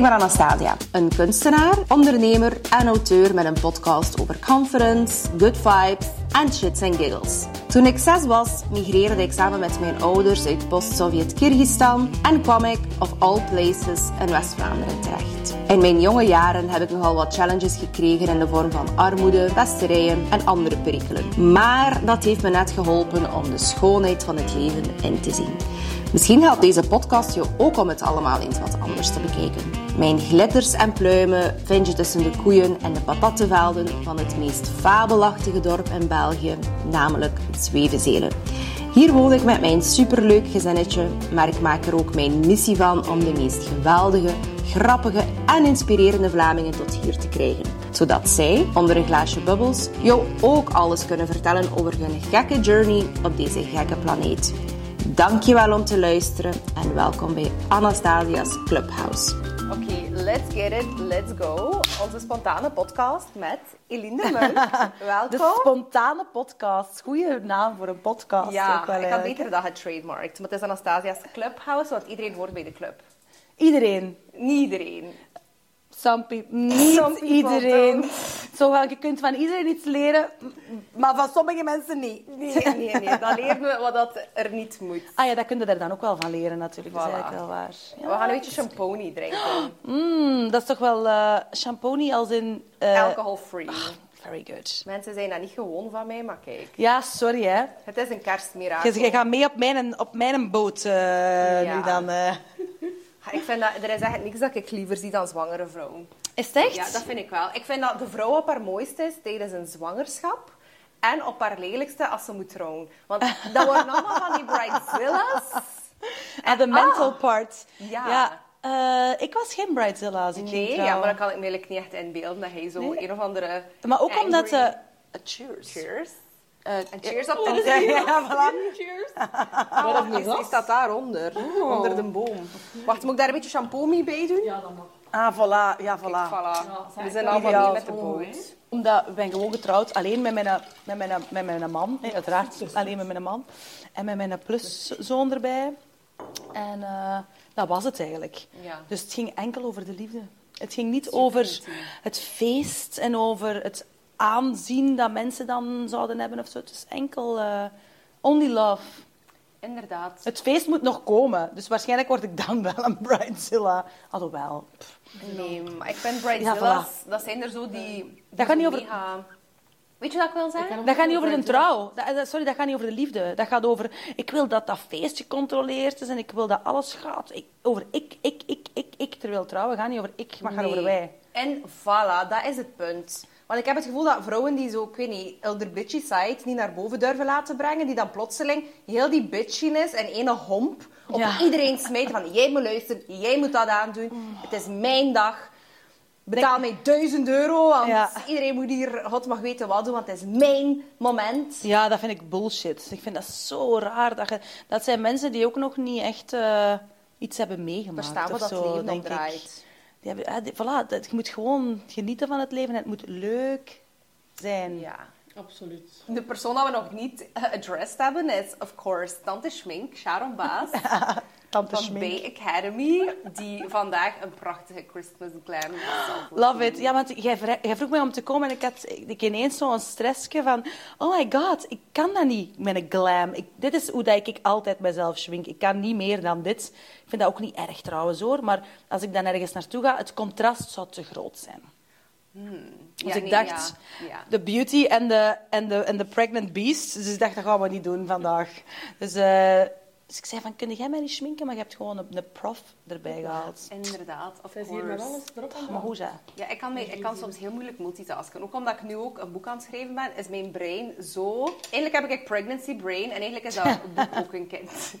Ik ben Anastasia, een kunstenaar, ondernemer en auteur met een podcast over confidence, good vibes en shits en giggles. Toen ik zes was, migreerde ik samen met mijn ouders uit post-Sovjet Kyrgyzstan en kwam ik, of all places, in West-Vlaanderen terecht. In mijn jonge jaren heb ik nogal wat challenges gekregen in de vorm van armoede, pesterijen en andere perikelen. Maar dat heeft me net geholpen om de schoonheid van het leven in te zien. Misschien helpt deze podcast je ook om het allemaal eens wat anders te bekijken. Mijn glitters en pluimen vind je tussen de koeien en de patattenvelden van het meest fabelachtige dorp in België, namelijk Zwevenzelen. Hier woon ik met mijn superleuk gezinnetje, maar ik maak er ook mijn missie van om de meest geweldige, grappige en inspirerende Vlamingen tot hier te krijgen. Zodat zij, onder een glaasje bubbels, jou ook alles kunnen vertellen over hun gekke journey op deze gekke planeet. Dankjewel om te luisteren en welkom bij Anastasia's Clubhouse. Oké, let's get it, let's go. Onze spontane podcast met Eline Munt. welkom. De spontane podcast. Goeie naam voor een podcast. Ja, ik had beter dat getrademarkt. Maar het is Anastasia's Clubhouse, want iedereen hoort bij de club. Iedereen? Niet iedereen. Some people, niet iedereen. Zo, je kunt van iedereen iets leren, maar van sommige mensen niet. Nee, nee, nee. Dan leren we wat dat er niet moet. Ah ja, dat kun je er dan ook wel van leren natuurlijk. Dat is eigenlijk wel waar. Ja, we gaan een beetje champagne drinken. Mm, dat is toch wel uh, champagne als in... Uh, Alcohol-free. Ah, very good. Mensen zijn dat niet gewoon van mij, maar kijk. Ja, sorry hè. Het is een kerstmirakel. Je, je gaat mee op mijn, op mijn boot uh, ja. nu dan. Ik vind dat, er is eigenlijk niks dat ik liever zie dan zwangere vrouwen. Is het echt? Ja, dat vind ik wel. Ik vind dat de vrouw op haar mooiste is tijdens een zwangerschap. En op haar lelijkste als ze moet trouwen. Want dat worden allemaal van die bridezilla's. En de mental ah, part. Ja. ja uh, ik was geen bridezilla als ik Nee, ja, maar dan kan ik me eigenlijk niet echt inbeelden dat hij zo nee. een of andere... Maar ook omdat ze... Uh, cheers. Cheers. Uh, en cheers op de ja, ja, voilà. Cheers. Wat of niet? Die staat daaronder, oh. onder de boom. Wacht, moet ik daar een beetje shampoo mee bij doen? Ja, dan mag. Ah, voilà. Ja, voilà. Kijk, voilà. Ja, we zijn allemaal niet met de boot. Omdat ik ben gewoon getrouwd, alleen met mijn, met mijn, met mijn man. Nee, uiteraard alleen met mijn man. En met mijn pluszoon erbij. En uh, dat was het eigenlijk. Ja. Dus het ging enkel over de liefde. Het ging niet over het feest en over het aanzien dat mensen dan zouden hebben of zo. Het is enkel uh, only love. Inderdaad. Het feest moet nog komen, dus waarschijnlijk word ik dan wel een bridezilla. Alhoewel. Nee, maar ik ben bridezilla's, dat zijn er zo die... dat gaat niet over... Weet je wat ik wil zeggen? Dat gaat niet over de trouw. Dat, sorry, dat gaat niet over de liefde. Dat gaat over, ik wil dat dat feest gecontroleerd is en ik wil dat alles gaat. Ik, over ik, ik, ik, ik, ik. Terwijl trouwen gaat niet over ik, maar gaat over wij. En voilà, dat is het punt. Want ik heb het gevoel dat vrouwen die zo, ik weet niet, elder bitchy side niet naar boven durven laten brengen, die dan plotseling heel die bitchiness en ene homp op iedereen smijten van jij moet luisteren, jij moet dat aandoen, het is mijn dag. Betaal mij duizend euro, want iedereen moet hier God mag weten wat doen, want het is mijn moment. Ja, dat vind ik bullshit. Ik vind dat zo raar. Dat, je, dat zijn mensen die ook nog niet echt uh, iets hebben meegemaakt. Verstaan wat dat zo, leven denk draait. Die hebben, voilà, je moet gewoon genieten van het leven en het moet leuk zijn. Ja, absoluut. De persoon die we nog niet addressed hebben is, of course, Tante Schmink, Sharon Baas. Tante van Schmink. Bay Academy, die vandaag een prachtige Christmas glam Love it. Ja, want jij, vroeg mij om te komen en ik had ik ineens zo'n stressje van... Oh my god, ik kan dat niet met een glam. Ik, dit is hoe dat ik altijd mezelf schwink. Ik kan niet meer dan dit. Ik vind dat ook niet erg trouwens hoor. Maar als ik dan ergens naartoe ga, het contrast zou te groot zijn. Hmm. Dus ik dacht, de beauty en de, en, de, en de pregnant beast. Dus ik dacht, dat gaan we niet doen vandaag. Dus... Uh, dus ik zei van, kun jij mij niet schminken? Maar je hebt gewoon een, een prof erbij gehaald. Inderdaad, of Zij hier met alles erop aan Maar hoe ze? Ja, ik kan, ik kan soms heel moeilijk multitasken. Ook omdat ik nu ook een boek aan het schrijven ben, is mijn brein zo... Eigenlijk heb ik pregnancy brain en eigenlijk is dat boek ook een kind.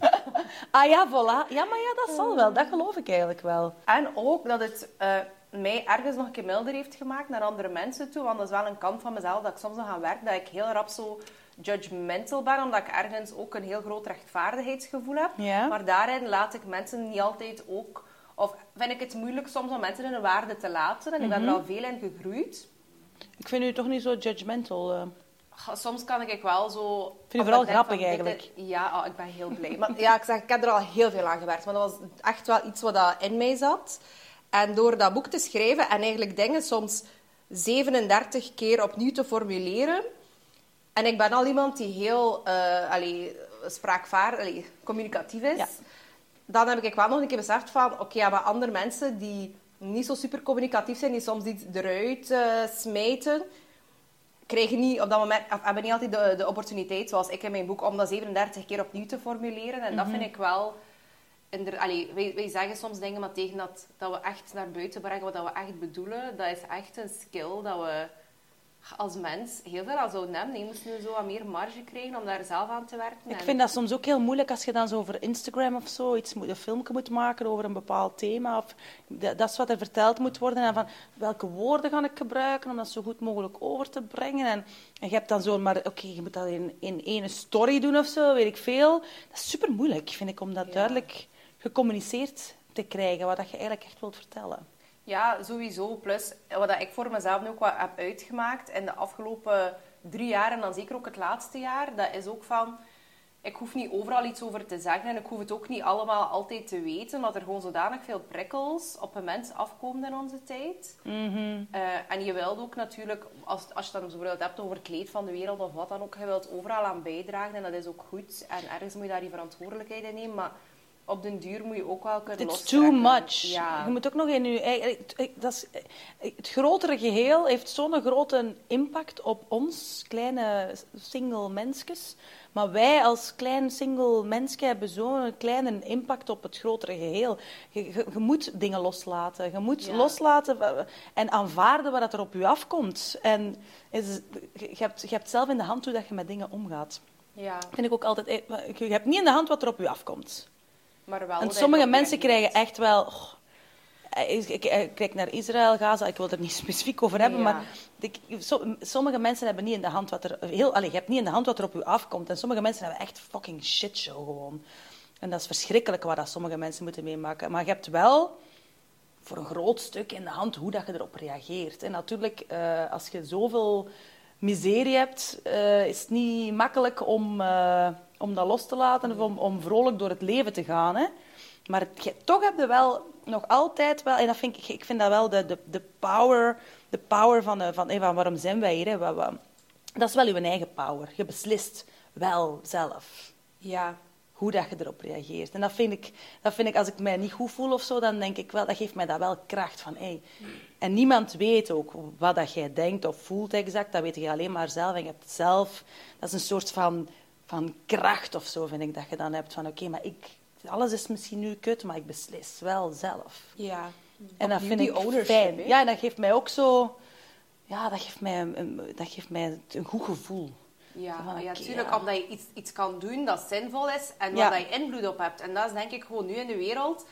ah ja, voilà. Ja, maar ja, dat zal wel. Dat geloof ik eigenlijk wel. En ook dat het... Uh, mij ergens nog een keer milder heeft gemaakt naar andere mensen toe. Want dat is wel een kant van mezelf dat ik soms nog aan werk. Dat ik heel rap zo judgmental ben, omdat ik ergens ook een heel groot rechtvaardigheidsgevoel heb. Maar daarin laat ik mensen niet altijd ook... Of vind ik het moeilijk soms om mensen in een waarde te laten. En ik ben er mhm. al veel in gegroeid. Ik vind u toch niet zo judgmental... Uh... Soms kan ik wel zo... Vind je vooral grappig eigenlijk. ja, oh, ik ben heel blij. Maar ja, ik zeg, ik heb er al heel veel aan gewerkt. Maar dat was echt wel iets wat in mij zat. En door dat boek te schrijven en eigenlijk dingen soms 37 keer opnieuw te formuleren. En ik ben al iemand die heel uh, allee, spraakvaardig, allee, communicatief is. Ja. Dan heb ik wel nog een keer beseft van... Oké, maar andere mensen die niet zo super communicatief zijn, die soms iets eruit uh, smijten, krijgen niet op dat moment, of hebben niet altijd de, de opportuniteit, zoals ik in mijn boek, om dat 37 keer opnieuw te formuleren. En dat vind ik wel... Allee, wij, wij zeggen soms dingen, maar tegen dat, dat we echt naar buiten brengen wat dat we echt bedoelen, dat is echt een skill dat we als mens heel veel aan zouden hebben. Je moest nu zo wat meer marge krijgen om daar zelf aan te werken. Ik En- vind dat soms ook heel moeilijk als je dan zo over Instagram of zo iets moet, een filmpje moet maken over een bepaald thema. Of dat, dat is wat er verteld moet worden. En van welke woorden ga ik gebruiken om dat zo goed mogelijk over te brengen. En, en je hebt dan zo, maar oké, je moet dat in, in één story doen of zo, weet ik veel. Dat is super moeilijk, vind ik, om dat Ja. duidelijk gecommuniceerd te krijgen, wat dat je eigenlijk echt wilt vertellen. Ja, sowieso. Plus, wat dat ik voor mezelf nu ook wat heb uitgemaakt in de afgelopen drie jaar, en dan zeker ook het laatste jaar, dat is ook van... Ik hoef niet overal iets over te zeggen en ik hoef het ook niet allemaal altijd te weten, omdat er gewoon zodanig veel prikkels op een mens afkomen in onze tijd. Eh, en je wilt ook natuurlijk, als, als je dan bijvoorbeeld hebt over het leed van de wereld of wat dan ook, je wilt overal aan bijdragen en dat is ook goed. En ergens moet je daar die verantwoordelijkheid in nemen, maar op den duur moet je ook wel kunnen It's too much. Ja. Je moet ook nog in je eigen... Dat is, het grotere geheel heeft zo'n grote impact op ons, kleine single mensjes. Maar wij als klein single mensje hebben zo'n kleine impact op het grotere geheel. Je, je, je moet dingen loslaten. Je moet Ja. loslaten en aanvaarden wat er op je afkomt. En is, je, hebt, je hebt zelf in de hand hoe dat je met dingen omgaat. Ja, Vind ik ook altijd... eh, Je hebt niet in de hand wat er op je afkomt. Maar wel... En sommige mensen krijgen echt wel. oh, ik, ik, ik kijk naar Israël, Gaza, ik wil er niet specifiek over hebben, Ja. maar ik, so- sommige mensen hebben niet in de hand wat er. Heel, allee, je hebt niet in de hand wat er op je afkomt. En sommige mensen hebben echt fucking shitshow gewoon. En dat is verschrikkelijk wat dat sommige mensen moeten meemaken. Maar je hebt wel voor een groot stuk in de hand hoe dat je erop reageert. En natuurlijk, eh, als je zoveel miserie hebt, eh, is het niet makkelijk om, eh, om dat los te laten of om, om vrolijk door het leven te gaan. Hè. Maar het, toch heb je wel nog altijd wel, en dat vind ik, ik vind dat wel de, de, de power, de power van, eh, van, hé, van waarom zijn wij hier? Hè? Wat- wat- dat is wel je eigen power. Je beslist wel zelf Ja, hoe dat je erop reageert. En dat vind, ik, dat vind ik, als ik mij niet goed voel of zo, dan denk ik wel, dat geeft mij dat wel kracht van, hey. En niemand weet ook wat dat jij denkt of voelt exact, dat weet je alleen maar zelf. En je hebt zelf, dat is een soort van, van kracht of zo, vind ik, dat je dan hebt van, oké, maar ik, alles is misschien nu kut, maar ik beslis wel zelf. ja. En dat vind ik fijn. Ja, en dat geeft mij ook zo, ja, dat geeft mij een, dat geeft mij een goed gevoel. Ja, van, ja, natuurlijk. ja. Omdat je iets, iets kan doen dat zinvol is en Ja. waar dat je invloed op hebt. En dat is denk ik gewoon nu in de wereld.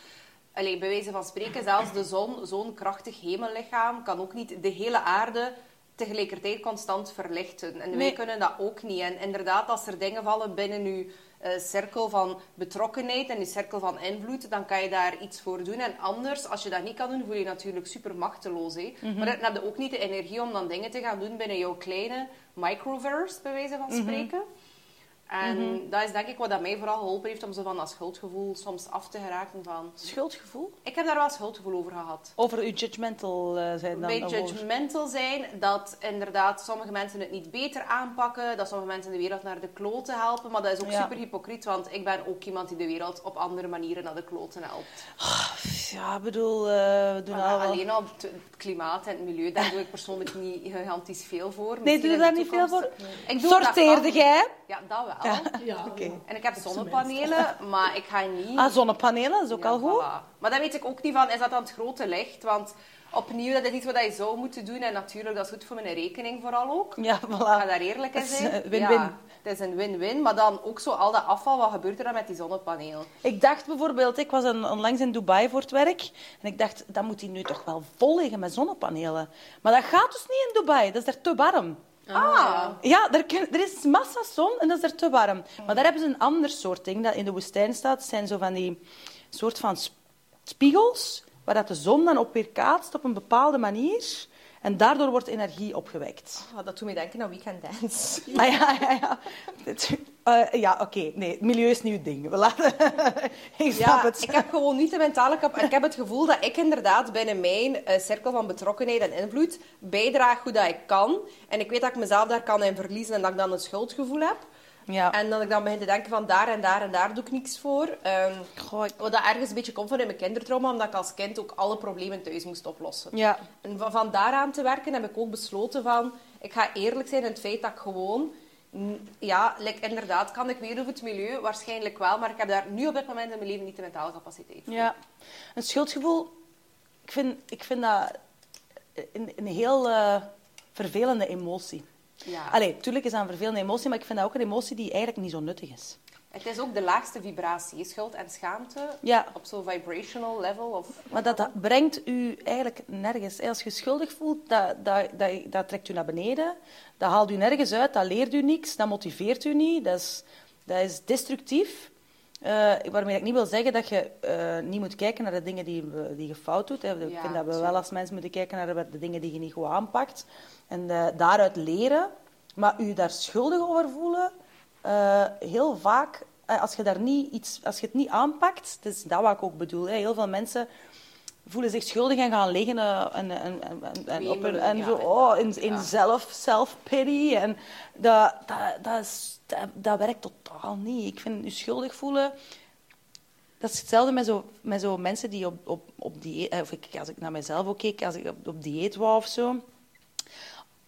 Allee, bij wijze van spreken, zelfs de zon, zo'n krachtig hemellichaam, kan ook niet de hele aarde tegelijkertijd constant verlichten. En wij kunnen dat ook niet. En inderdaad, als er dingen vallen binnen je eh, cirkel van betrokkenheid en je cirkel van invloed, dan kan je daar iets voor doen. En anders, als je dat niet kan doen, voel je je natuurlijk super machteloos. Hè? Maar dan heb je ook niet de energie om dan dingen te gaan doen binnen jouw kleine microverse, bij wijze van spreken. En dat is denk ik wat dat mij vooral geholpen heeft om zo van dat schuldgevoel soms af te geraken van... Schuldgevoel? Ik heb daar wel schuldgevoel over gehad. Over uw judgmental eh, zijn dan Bij over. judgmental zijn, dat inderdaad sommige mensen het niet beter aanpakken, dat sommige mensen de wereld naar de kloten helpen, maar dat is ook Ja. super hypocriet, want ik ben ook iemand die de wereld op andere manieren naar de kloten helpt. Ja, ik bedoel, eh, we doen Maar al alleen al het klimaat en het milieu, daar doe ik persoonlijk niet gigantisch veel voor. Nee, doe je daar niet veel voor? Ik doe Sorteerde jij? Ja, dat wel. Ja, Oké. En ik heb zonnepanelen, maar ik ga niet... Ah, zonnepanelen, dat is ook Ja, al goed. voilà. Maar dan weet ik ook niet van, is dat dan het grote licht? Want opnieuw, dat is iets wat je zou moeten doen. En natuurlijk, dat is goed voor mijn rekening vooral ook. Ja, Ik ga voilà. daar eerlijk in Dat zijn. win-win. Ja, het is een win-win. Maar dan ook zo al dat afval, wat gebeurt er dan met die zonnepaneel? Ik dacht bijvoorbeeld, ik was een- onlangs in Dubai voor het werk. En ik dacht, dat moet hier nu toch wel vol liggen met zonnepanelen. Maar dat gaat dus niet in Dubai, dat is daar te warm. Ah, Ja, er, kun- er is massa zon en dat is er te warm. Maar daar hebben ze een ander soort ding dat in de woestijn staat. Het zijn zo van die soort van sp- spiegels, waar dat de zon dan op weer kaatst op een bepaalde manier. En daardoor wordt energie opgewekt. dat doet me denken aan Weekend Dance. Ah, ja, ja, ja. Het- Eh, ja, oké. Nee, milieu is niet uw ding. We laten... ik Ja, het. ik heb gewoon niet de mentale kap. Ik heb het gevoel dat ik inderdaad binnen mijn eh, cirkel van betrokkenheid en invloed bijdraag hoe dat ik kan. En ik weet dat ik mezelf daar kan in verliezen en dat ik dan een schuldgevoel heb. Ja. En dat ik dan begin te denken van daar en daar en daar doe ik niks voor. Ehm, Goh, ik- wat dat ergens een beetje komt vanuit mijn kindertrauma, omdat ik als kind ook alle problemen thuis moest oplossen. Ja. En van, van daaraan te werken heb ik ook besloten van... Ik ga eerlijk zijn in het feit dat ik gewoon... Ja, like, inderdaad kan ik weer over het milieu, waarschijnlijk wel. Maar ik heb daar nu op dit moment in mijn leven niet de mentale capaciteit voor. Ja, een schuldgevoel, ik vind, ik vind dat een, een heel eh, vervelende emotie. Ja. Allee, tuurlijk is dat een vervelende emotie, maar ik vind dat ook een emotie die eigenlijk niet zo nuttig is. Het is ook de laagste vibratie. Schuld en schaamte Ja. op zo'n vibrational level. Of... Maar dat, dat brengt u eigenlijk nergens. Als je schuldig voelt, dat, dat, dat, dat trekt u naar beneden. Dat haalt u nergens uit, dat leert u niks, dat motiveert u niet. Dat is, dat is destructief. Eh, waarmee ik niet wil zeggen dat je eh, niet moet kijken naar de dingen die, die je fout doet. Hè. Ik Ja, vind dat we wel als mensen moeten kijken naar de- dingen die je niet goed aanpakt. En eh, daaruit leren. Maar u daar schuldig over voelen, heel vaak, als je, daar niet iets, als je het niet aanpakt, dat is dat wat ik ook bedoel. Hè. Heel veel mensen voelen zich schuldig en gaan liggen eh, en, en, en, en, op hun, en zo, oh, in, in ja. zelf, self-pity. En dat, dat, dat, is, dat, dat werkt totaal niet. Ik vind je schuldig voelen... Dat is hetzelfde met zo, met zo mensen die op, op, op dieet... eh, Of ik, als ik naar mezelf ook keek, als ik op, op dieet wou of zo.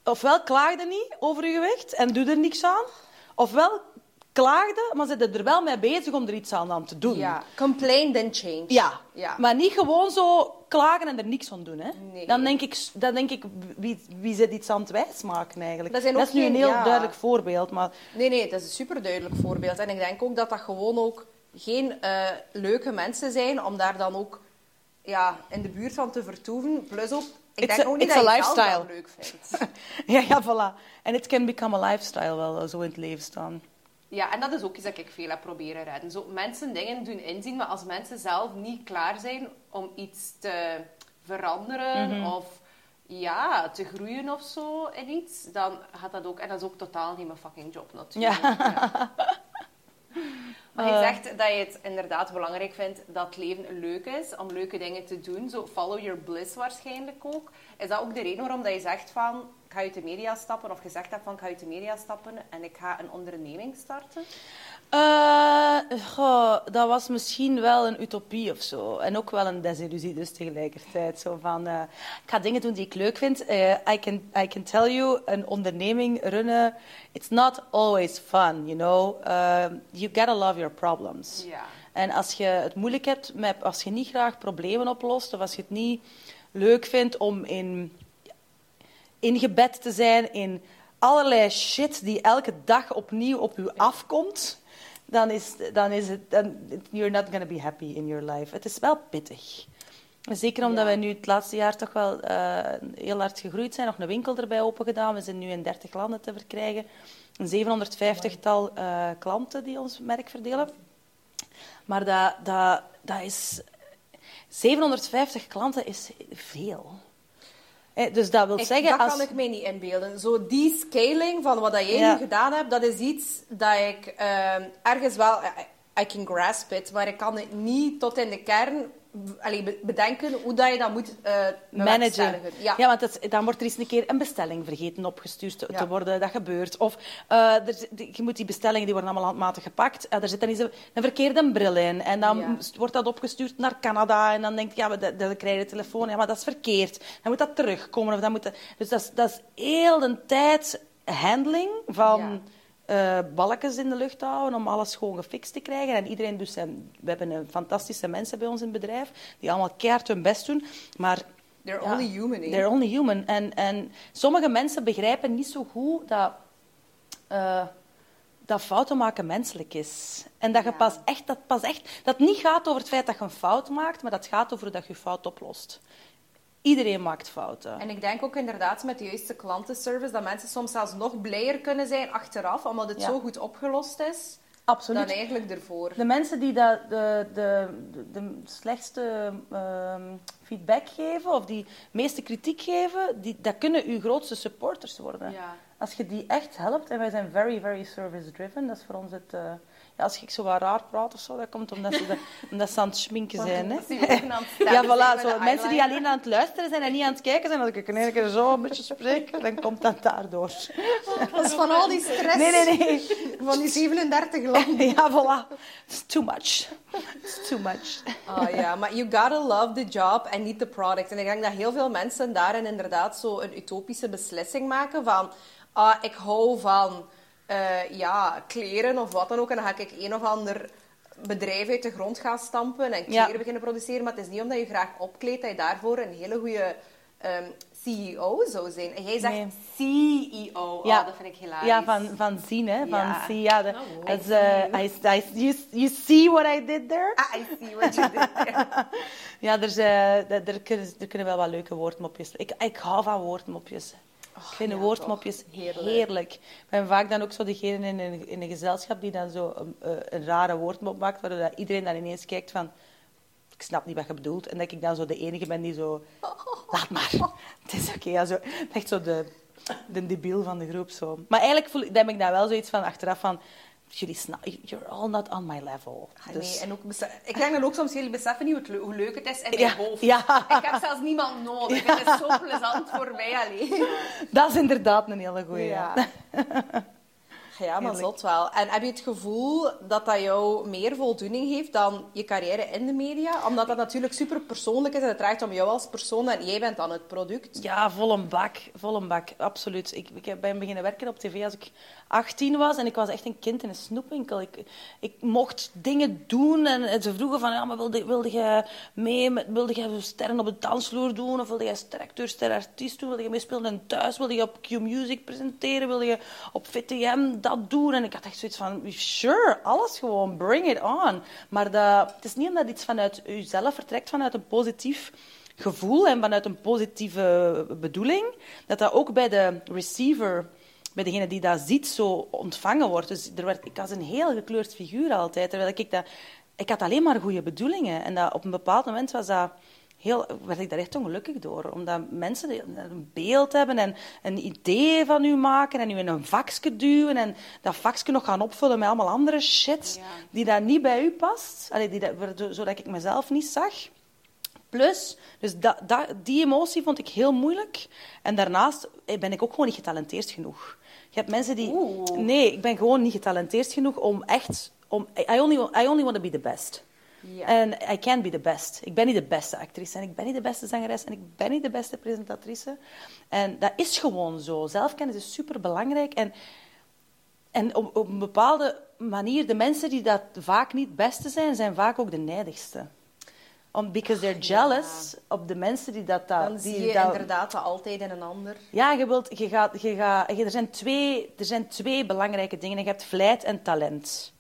Ofwel klaagde niet over je gewicht en doe er niks aan. Ofwel klaagde, maar zit er wel mee bezig om er iets aan, aan te doen. Ja. Complain, then change. Ja, ja. maar niet gewoon zo klagen en er niks aan doen. Hè? Nee. Dan denk ik, dan denk ik wie, wie zit iets aan het wijsmaken eigenlijk? Dat zijn ook is nu geen- een heel ja. duidelijk voorbeeld. Maar Nee, nee, dat is een superduidelijk voorbeeld. En ik denk ook dat dat gewoon ook geen eh, leuke mensen zijn om daar dan ook ja, in de buurt van te vertoeven. Plus ook, ik It's denk a- ook niet dat je lifestyle. dat leuk vindt. ja, ja, voilà. En it can become a lifestyle wel, zo in het leven staan. Ja, en dat is ook iets dat ik veel heb proberen redden. Zo mensen dingen doen inzien, maar als mensen zelf niet klaar zijn om iets te veranderen Mhm. of ja, te groeien of zo in iets, dan gaat dat ook... En dat is ook totaal niet mijn fucking job natuurlijk. Ja. Maar je Eh. zegt dat je het inderdaad belangrijk vindt dat het leven leuk is, om leuke dingen te doen. Zo follow your bliss waarschijnlijk ook. Is dat ook de reden waarom dat je zegt van, ik ga uit de media stappen, of gezegd hebt van, ik ga uit de media stappen en ik ga een onderneming starten? Eh, goh, dat was misschien wel een utopie of zo. En ook wel een desillusie dus tegelijkertijd. Zo van, eh, ik ga dingen doen die ik leuk vind. Eh, I, can, I can tell you, een onderneming runnen, it's not always fun, you know. You gotta love your problems. Ja. En als je het moeilijk hebt, met, als je niet graag problemen oplost, of als je het niet leuk vindt om in ingebed te zijn in allerlei shit die elke dag opnieuw op u afkomt, dan is, dan is het, dan, you're not going to be happy in your life. Het is wel pittig. Zeker omdat Ja. wij nu het laatste jaar toch wel eh, heel hard gegroeid zijn. Nog een winkel erbij open gedaan. We zijn nu in 30 landen te verkrijgen. Een 750-tal eh, klanten die ons merk verdelen. Maar dat, dat, dat is... 750 klanten is veel. Eh, Dus dat wil Ik- zeggen... dat als... kan ik mij niet inbeelden. Zo die scaling van wat dat jij Ja. nu gedaan hebt, dat is iets dat ik ehm, ergens wel... I, can grasp it, maar ik kan het niet tot in de kern allee, bedenken hoe dat je dat moet eh managen. Ja, Ja. want dat, dan wordt er eens een keer een bestelling vergeten opgestuurd te, worden. Dat gebeurt. Of eh, er, die- je moet die bestellingen, die worden allemaal handmatig gepakt. Eh, er zit dan eens een, een verkeerde bril in. En dan Ja. wordt dat opgestuurd naar Canada. En dan denk je, ja, maar dat- dan krijg je de telefoon. Ja, maar dat is verkeerd. Dan moet dat terugkomen. Of dan moet dat, dus dat is, dat is heel de tijd handling van... eh, balkjes in de lucht houden om alles gewoon gefixt te krijgen. En iedereen doet zijn... We hebben een fantastische mensen bij ons in het bedrijf die allemaal keihard hun best doen. Maar They're ja, only human, eh? They're only human. En, en sommige mensen begrijpen niet zo goed dat, eh, dat fouten maken menselijk is. En dat, je Ja. pas echt, dat, pas echt, dat niet gaat over het feit dat je een fout maakt, maar dat gaat over dat je je fout oplost. Iedereen maakt fouten. En ik denk ook inderdaad met de juiste klantenservice dat mensen soms zelfs nog blijer kunnen zijn achteraf, omdat het Ja. zo goed opgelost is, Absoluut. dan eigenlijk ervoor. De mensen die dat, de, de, de, de slechtste ehm, feedback geven of die meeste kritiek geven, die, dat kunnen uw grootste supporters worden. Ja. Als je die echt helpt, en wij zijn very, very service-driven, dat is voor ons het... eh, ja, als ik zo wat raar praat of zo, dat komt omdat ze, de, omdat ze aan het schminken zijn. Hè? Ja, voilà. Zo, mensen die alleen aan het luisteren zijn en niet aan het kijken zijn, als ik een één keer zo een beetje spreek, dan komt dat daardoor. Dat is van al die stress. Nee, nee, nee. Van die 37 landen. Ja, voilà. It's too much. It's too much. Oh ja, maar you gotta love the job and niet the product. En ik denk dat heel veel mensen daarin inderdaad zo een utopische beslissing maken van... Ah, ik hou van eh, ja, kleren of wat dan ook. En dan ga ik een of ander bedrijf uit de grond gaan stampen en kleren Ja. beginnen produceren. Maar het is niet omdat je graag opkleedt dat je daarvoor een hele goede ehm, CEO zou zijn. En jij zegt Nee. CEO. Ja. Oh, dat vind ik hilarisch. Ja, van, van zien, hè. Van Ja. zien, ja. De, Oh, I eh, I, I, you, you see what I did there? Ah, I see what you did there. Ja, er, is, eh, er, er kunnen, er kunnen wel wat leuke woordmopjes. Ik, ik hou van woordmopjes. Ik vind ja, woordmopjes. Heerlijk. heerlijk. Ik ben vaak dan ook zo degene in een, in een gezelschap die dan zo een, eh, een rare woordmop maakt, waardoor dat iedereen dan ineens kijkt van... Ik snap niet wat je bedoelt. En dat ik dan zo de enige ben die zo... Laat maar. Het is oké. ja, zo. Echt zo de, de debiel van de groep. Zo. Maar eigenlijk voel, ik- dan heb ik dan wel zoiets van achteraf van... Jullie snappen... You're all not on my level. Ah, Dus- Nee, en ook ik denk dan ook soms, jullie beseffen niet hoe, leuk het is in mijn Ja, hoofd. ja. Ik heb zelfs niemand nodig. Het is zo plezant voor mij alleen. Dat is inderdaad een hele goeie. Ja. ja. Ja, maar zot wel. En heb je het gevoel dat dat jou meer voldoening heeft dan je carrière in de media? Omdat dat natuurlijk super persoonlijk is en het draait om jou als persoon en jij bent dan het product. Ja, vol een bak. Vol een bak, absoluut. Ik, ik ben beginnen werken op tv als ik 18 was en ik was echt een kind in een snoepwinkel. Ik, ik mocht dingen doen en, ze vroegen van, ja, maar wilde, wilde je mee, met, wilde je sterren op de dansvloer doen of wilde je steracteur, sterartiest doen, wilde je meespelen in thuis, wilde je op Q-Music presenteren, wilde je op VTM dat doen? En ik had echt zoiets van, sure, alles gewoon, bring it on. Maar dat, het is niet omdat iets vanuit jezelf vertrekt, vanuit een positief gevoel en vanuit een positieve bedoeling, dat dat ook bij de receiver, bij degene die dat ziet, zo ontvangen wordt. Dus er werd, ik was een heel gekleurd figuur altijd, terwijl ik dat... Ik had alleen maar goede bedoelingen. En dat, op een bepaald moment was dat heel, werd ik daar echt ongelukkig door. Omdat mensen een beeld hebben en een idee van u maken en u in een vakje duwen en dat vakje nog gaan opvullen met allemaal andere shit Ja. die dat niet bij u past. Allee, die dat, zodat ik mezelf niet zag. Plus, dus dat, dat, die emotie vond ik heel moeilijk. En daarnaast eh, ben ik ook gewoon niet getalenteerd genoeg. Je hebt mensen die... Oeh. Nee, ik ben gewoon niet getalenteerd genoeg om echt... Om, I, only, I only want to be the best. En I can't be the best. Ik ben niet de beste actrice en ik ben niet de beste zangeres en ik ben niet de beste presentatrice. En dat is gewoon zo. Zelfkennis is super belangrijk. En, en op, op een bepaalde manier, de mensen die dat vaak niet het beste zijn, zijn vaak ook de nijdigste. Om, because they're jealous op de mensen die dat... dat Dan die zie je dat- inderdaad dat altijd in een ander. ja, je wilt, je gaat, je gaat, er, zijn twee, er zijn twee belangrijke dingen. Je hebt vlijt en talent.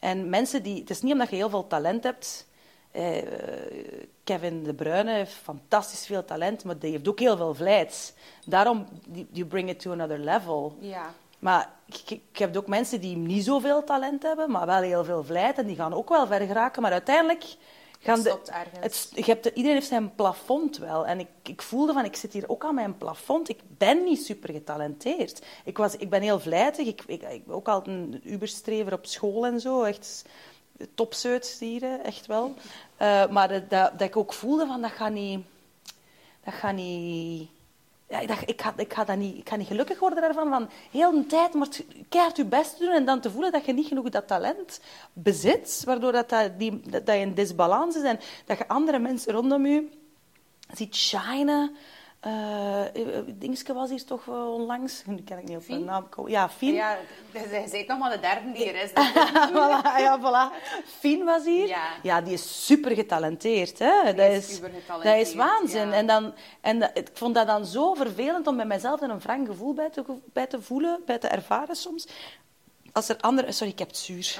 En mensen die... Het is niet omdat je heel veel talent hebt. Eh, Kevin De Bruyne heeft fantastisch veel talent, maar die heeft ook heel veel vlijt. Daarom, you bring it to another level. Ja. Maar ik, ik heb ook mensen die niet zoveel talent hebben, maar wel heel veel vlijt. En die gaan ook wel ver geraken. Maar uiteindelijk gaan de, stopt ergens. het, je hebt de- iedereen heeft zijn plafond wel. En ik, ik voelde van, ik zit hier ook aan mijn plafond. Ik ben niet super getalenteerd. Ik, was, ik ben heel vlijtig. Ik, ik, ik ben ook altijd een uberstrever op school en zo. Echt topseut hier, echt wel. Eh, maar dat, dat, dat ik ook voelde van, dat gaat niet... Dat gaat niet... Ja, ik dacht, ik ga, ik, ga dat niet, ik ga niet gelukkig worden daarvan. Van heel de tijd maar keihard je best te doen en dan te voelen dat je niet genoeg dat talent bezit. Waardoor dat, dat, die, dat je in disbalans is en dat je andere mensen rondom je ziet shinen. Eh Dingske was hier toch eh, onlangs. Nu kan ik niet op haar naam komen. Ja, Fien. Ja, dus je bent nog maar de derde die er is. voilà, ja, voilà. Fien was hier. Ja. die is super getalenteerd. Hè? Dat, is is, supergetalenteerd, dat is waanzin. ja. En, dan, en dat- ik vond dat dan zo vervelend om bij mezelf een wrang gevoel bij te, ge- bij te voelen, bij te ervaren soms. Als er andere... Sorry, ik heb het zuur.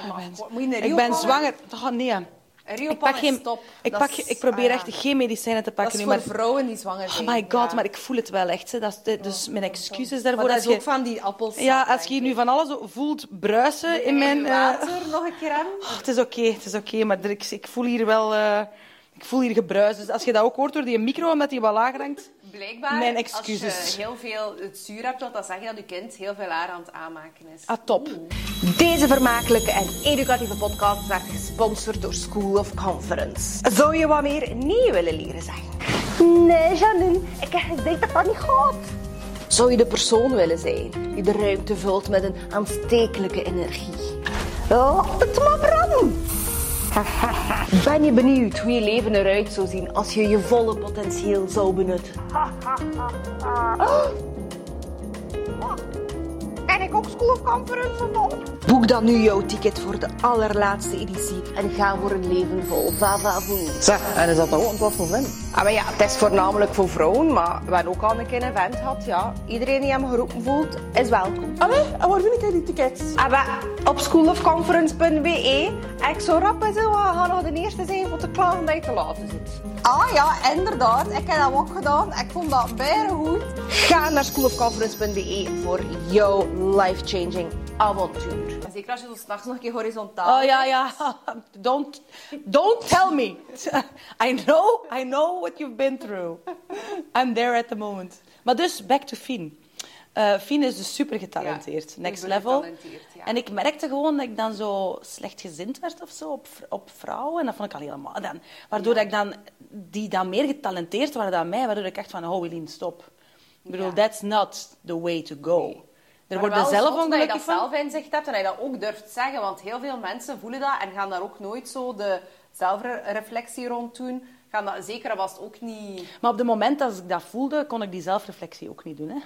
Ik ben- ik zwanger. Oh, nee. Rio Ik, pak geen, stop. ik, Dat pak, is- ik probeer ah, ja. echt geen medicijnen te Dat pakken is nu. voor Maar, vrouwen die zwanger oh zijn. my god, ja. maar ik voel het wel echt. Hè. Dat is dus mijn excuses daarvoor. Maar dat is je, ook van die appelsap. ja, als je hier nu van alles voelt bruisen in mijn... eh, water nog een keer aan. Oh, het is oké, het is oké, maar ik, ik voel hier wel... eh, ik voel hier gebruis. Dus als je dat ook hoort door die micro, omdat die wat lager hangt... Blijkbaar, Mijn als excuses. je heel veel het zuur hebt, wil dat zeggen dat je kind heel veel haar aan het aanmaken is. Ah, top. Deze vermakelijke en educatieve podcast werd gesponsord door School of Conference. Zou je wat meer nee willen leren zeggen? Nee, Janine, ik heb gezegd dat dat niet gaat. Zou je de persoon willen zijn die de ruimte vult met een aanstekelijke energie? Laat het maar branden. Ben je benieuwd hoe je leven eruit zou zien als je je volle potentieel zou benutten? En ik ook School of Conference? Boek dan nu jouw ticket voor de allerlaatste editie en ga voor een leven vol vavavoen. Zeg, en is dat ook wat voor vinden? Ah, maar ja, het is voornamelijk voor vrouwen, maar we hebben ook al een keer een event gehad. Ja. Iedereen die hem geroepen voelt, is welkom. Allee, en waar vind ik die tickets? Ah, maar op schoolofconference.be. Ik zou rap en zo gaan nog de eerste zijn voor te klagen dat je te laat zit. Ah ja, inderdaad. Ik heb dat ook gedaan. Ik vond dat bijna goed. Ga naar schoolofconference.be voor jouw life-changing avontuur. Zeker als je zo s'nachts nog een keer horizontaal Oh ja, ja. Don't, don't tell me. I know, I know what you've been through. I'm there at the moment. Maar dus, back to Fien. Eh Fien is dus super getalenteerd. Ja, Next super level. getalenteerd, ja. En ik merkte gewoon dat ik dan zo slecht gezind werd of zo op, op vrouwen. En dat vond ik al helemaal. Dan, waardoor dat ik dan, die dan meer getalenteerd waren dan mij, waardoor ik echt van, oh Wilien, stop. Ik bedoel, Ja. that's not the way to go. Er wordt er zelf zot dat je ongelukkig dat van. zelf inzicht hebt en dat je dat ook durft zeggen. Want heel veel mensen voelen dat en gaan daar ook nooit zo de zelfreflectie rond doen. Gaan dat, zeker was het ook niet... Maar op het moment dat ik dat voelde, kon ik die zelfreflectie ook niet doen. Hè?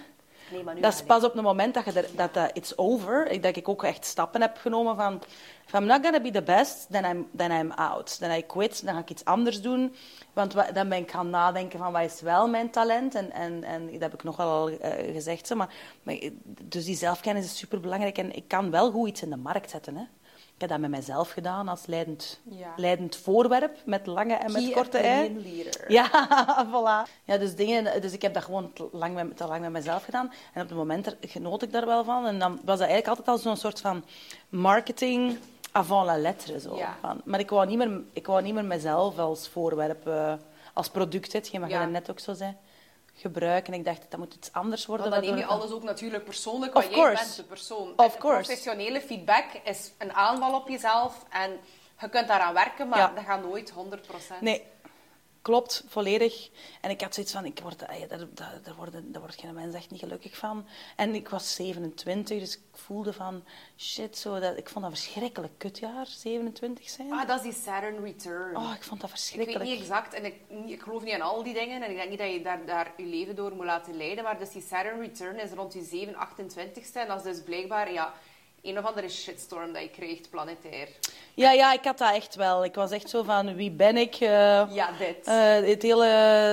Nee, maar nu Dat is pas op het moment dat, je er, dat dat it's over, dat ik ook echt stappen heb genomen van... If I'm not gonna be the best, then I'm, then I'm out. Then I quit, dan ga ik iets anders doen. Want wa- dan ben ik gaan nadenken van wat is wel mijn talent. En, en, en dat heb ik nog wel al eh, gezegd. Maar, maar, dus die zelfkennis is superbelangrijk. En ik kan wel goed iets in de markt zetten. Hè. Ik heb dat met mezelf gedaan als leidend, Ja. leidend voorwerp. Met lange en met Key korte ei. Ja, voilà. Ja, dus, dingen, dus ik heb dat gewoon te lang, met, te lang met mezelf gedaan. En op het moment er, genoot ik daar wel van. En dan was dat eigenlijk altijd al zo'n soort van marketing avant la lettre. Zo. Ja. Van, maar ik wou, niet meer, ik wou niet meer mezelf als voorwerp, als product, hetgeen wat Ja. net ook zo zei, gebruiken. En ik dacht, dat moet iets anders worden. Dan neem je alles ook natuurlijk persoonlijk, want jij bent de persoon. Of course. Professionele feedback is een aanval op jezelf en je kunt daaraan werken, maar Ja. dat gaat nooit 100%. Nee, klopt, volledig. En ik had zoiets van, ik word, ey, daar, daar, daar, worden, daar wordt geen mens echt niet gelukkig van. En ik was 27, dus ik voelde van, shit, zo, dat, ik vond dat verschrikkelijk kutjaar, 27 zijn. Ah, dat is die Saturn Return. Oh, ik vond dat ik weet verschrikkelijk. niet exact, en ik, ik geloof niet aan al die dingen, en ik denk niet dat je daar, daar je leven door moet laten leiden, maar dus die Saturn Return is rond je 7, 28ste, en dat is dus blijkbaar, ja, een of andere shitstorm dat je krijgt, planetair. Ja, ja, ik had dat echt wel. Ik was echt zo van, wie ben ik? Eh, Ja, dit. eh, het hele,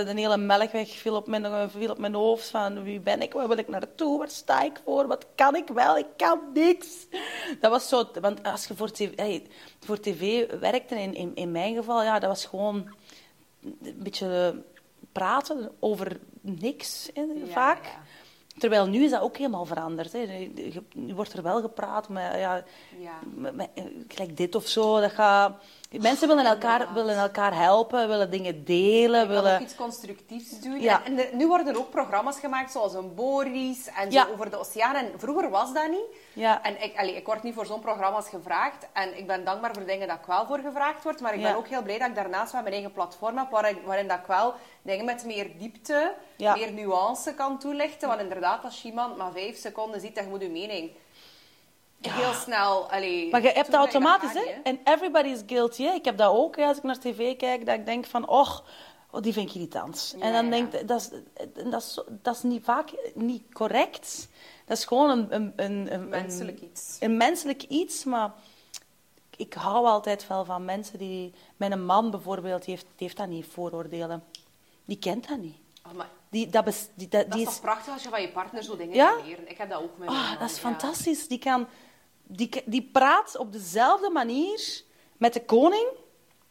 de hele melkweg viel op, mijn, eh, viel op mijn hoofd. Van wie ben ik? Waar wil ik naartoe? Waar sta ik voor? Wat kan ik wel? Ik kan niks. Dat was zo... Want als je voor tv, hey, voor tv werkte, in, in, in mijn geval, ja, dat was gewoon een beetje praten over niks, hè, Ja, vaak. ja. Terwijl nu is dat ook helemaal veranderd. Hè. Nu wordt er wel gepraat, maar ja, Ja. met- met- gelijk dit of zo. Dat gaat... Mensen willen elkaar, willen elkaar helpen, willen dingen delen. Willen... ook iets constructiefs doen. Ja. En, en nu worden er ook programma's gemaakt, zoals een Boris en Ja. zo over de oceaan. En vroeger was dat niet. Ja. En ik, allee, ik word niet voor zo'n programma's gevraagd. En ik ben dankbaar voor dingen dat ik wel voor gevraagd word. Maar ik ben ook heel blij dat ik daarnaast wel mijn eigen platform heb, waarin, waarin dat ik wel dingen met meer diepte, meer nuance kan toelichten. Want inderdaad, als je iemand maar vijf seconden ziet, dan moet je mening heel snel... Allee, Maar je hebt dat automatisch, hè? En everybody is guilty, hè? Ik heb dat ook, hè, als ik naar tv kijk, dat ik denk van, och, oh, die vind ik irritant. Ja, en dan denk ik, dat is, dat, is, dat is niet vaak niet correct. Dat is gewoon een... een, een, een Menselijk iets. Een menselijk iets, maar ik hou altijd wel van mensen die... Mijn man bijvoorbeeld, die heeft, die heeft dat niet, vooroordelen. Die kent dat niet. Oh, maar Die, dat, bes- die, dat, dat die is prachtig als je van je partner zo dingen Ja? kan leren. Ik heb dat ook met mijn Ah, man, dat is ja. fantastisch. Die, kan, die, die praat op dezelfde manier met de koning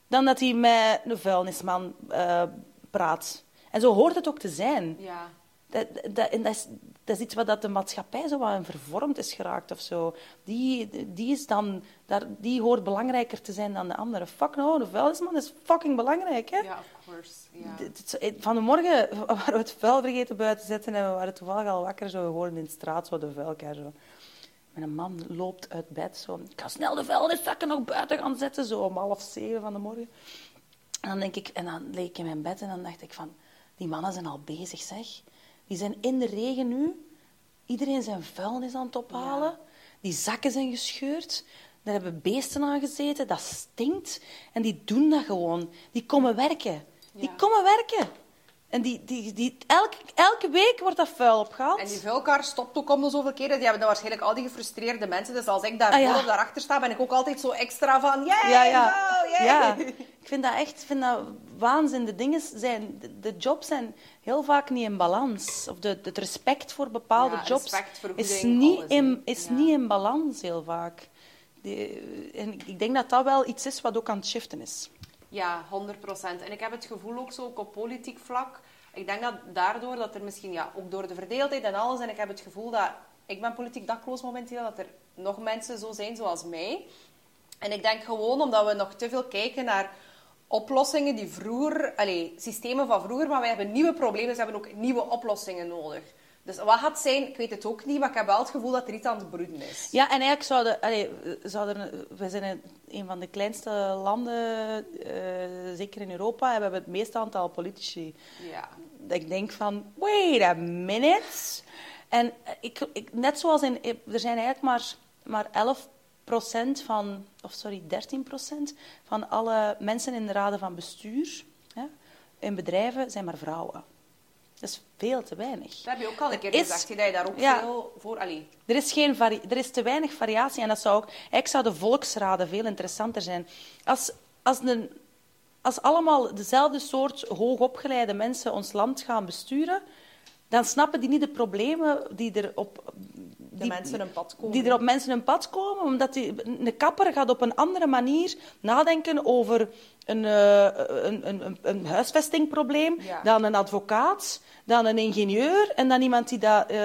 dan dat hij met een vuilnisman eh, praat. En zo hoort het ook te zijn. Ja. Dat, dat, en dat, is, dat is iets wat dat de maatschappij zo wat in vervormd is geraakt of zo. Die, die, is dan, daar, die hoort belangrijker te zijn dan de andere. Fuck no, de vuilnisman is fucking belangrijk, hè? Ja, of course. Ja. Dit- dit- Van de morgen waren we het vuil vergeten buiten te zetten en we waren toevallig al wakker. Zo, we hoorden in de straat zo de vuilkar. Zo. Mijn man loopt uit bed. Zo. Ik ga snel de vuilniszakken nog buiten gaan zetten, zo om half zeven van de morgen. En dan, denk ik, en dan leek ik in mijn bed en dan dacht ik van... Die mannen zijn al bezig, zeg. Die zijn in de regen nu. Iedereen zijn vuilnis aan het ophalen. Die zakken zijn gescheurd. Daar hebben beesten aan gezeten. Dat stinkt. En die doen dat gewoon. Die komen werken. Die komen werken. En die, die, die, elke, elke week wordt dat vuil opgehaald. En die vuilkar stopt ook om de zoveel keren. Die hebben dan waarschijnlijk al die gefrustreerde mensen. Dus als ik daar Ah, ja. volop daarachter sta, ben ik ook altijd zo extra van... Yay, ja, ja. yay. ja, ik vind dat echt vind dat waanzin. De, dingen zijn, de, de jobs zijn heel vaak niet in balans. Of de, het respect voor bepaalde Ja, jobs is, niet, alles, in, is Ja. niet in balans heel vaak. Die- en ik denk dat dat wel iets is wat ook aan het shiften is. Ja, 100% En ik heb het gevoel ook zo op politiek vlak. Ik denk dat daardoor dat er misschien, ja, ook door de verdeeldheid en alles, en ik heb het gevoel dat ik ben politiek dakloos momenteel, dat er nog mensen zo zijn zoals mij. En ik denk gewoon omdat we nog te veel kijken naar oplossingen die vroeger, allez, systemen van vroeger, maar wij hebben nieuwe problemen, dus we hebben ook nieuwe oplossingen nodig. Dus wat gaat zijn, ik weet het ook niet, maar ik heb wel het gevoel dat er iets aan het broeden is. Ja, en eigenlijk zouden... Allee, zouden we zijn een- van de kleinste landen, eh, zeker in Europa, en we hebben het meeste aantal politici. Ja. dat ik denk van, wait a minute. En ik, ik, net zoals in, er zijn eigenlijk maar, maar 11% van, of sorry, 13% van alle mensen in de raden van bestuur hè, in bedrijven zijn maar vrouwen. Dat is veel te weinig. Dat heb je ook al een keer Is- gezegd, dat je daar ook Ja. veel voor... Allee, Er is, geen vari- er is te weinig variatie en dat zou ook... Eigenlijk zouden volksraden veel interessanter zijn. Als, als, een, als allemaal dezelfde soort hoogopgeleide mensen ons land gaan besturen, dan snappen die niet de problemen die er op... de mensen een pad komen. Die er op mensen een pad komen, omdat die, een kapper gaat op een andere manier nadenken over een, eh, een, een, een, huisvestingprobleem Ja. dan een advocaat, dan een ingenieur en dan iemand die, dat, eh,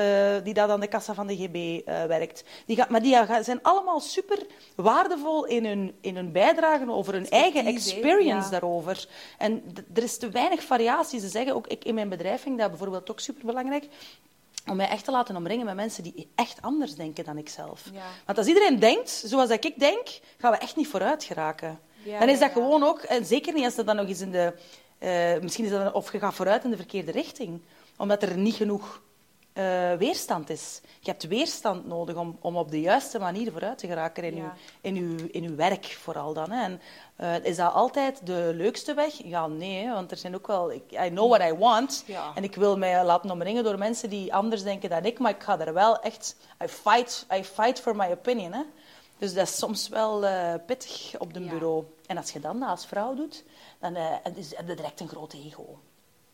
die dat aan de kassa van de GB eh, werkt. Die gaat, maar die gaan- zijn allemaal super waardevol in hun, in hun bijdragen over hun eigen experience Ja. daarover. En er is te weinig variatie. Ze zeggen ook, ik in mijn bedrijf vind ik dat bijvoorbeeld ook superbelangrijk om mij echt te laten omringen met mensen die echt anders denken dan ik zelf. Ja. Want als iedereen denkt zoals ik denk, gaan we echt niet vooruit geraken. Ja, dan is dat ja. gewoon ook, en zeker niet als dat dan nog eens in de... eh, misschien is dat dan, of je gaat vooruit in de verkeerde richting. Omdat er niet genoeg eh, weerstand is. Je hebt weerstand nodig om, om op de juiste manier vooruit te geraken in, Ja. uw, in, uw, in uw werk vooral dan. Hè. En, eh, is dat altijd de leukste weg? Ja, nee, hè, want er zijn ook wel... Ik, I know what I want. Ja. En ik wil mij laten omringen door mensen die anders denken dan ik, maar ik ga er wel echt... I fight, I fight for my opinion, hè. Dus dat is soms wel eh, pittig op de Ja. bureau. En als je dan dat als vrouw doet, dan is- heb je direct een groot ego.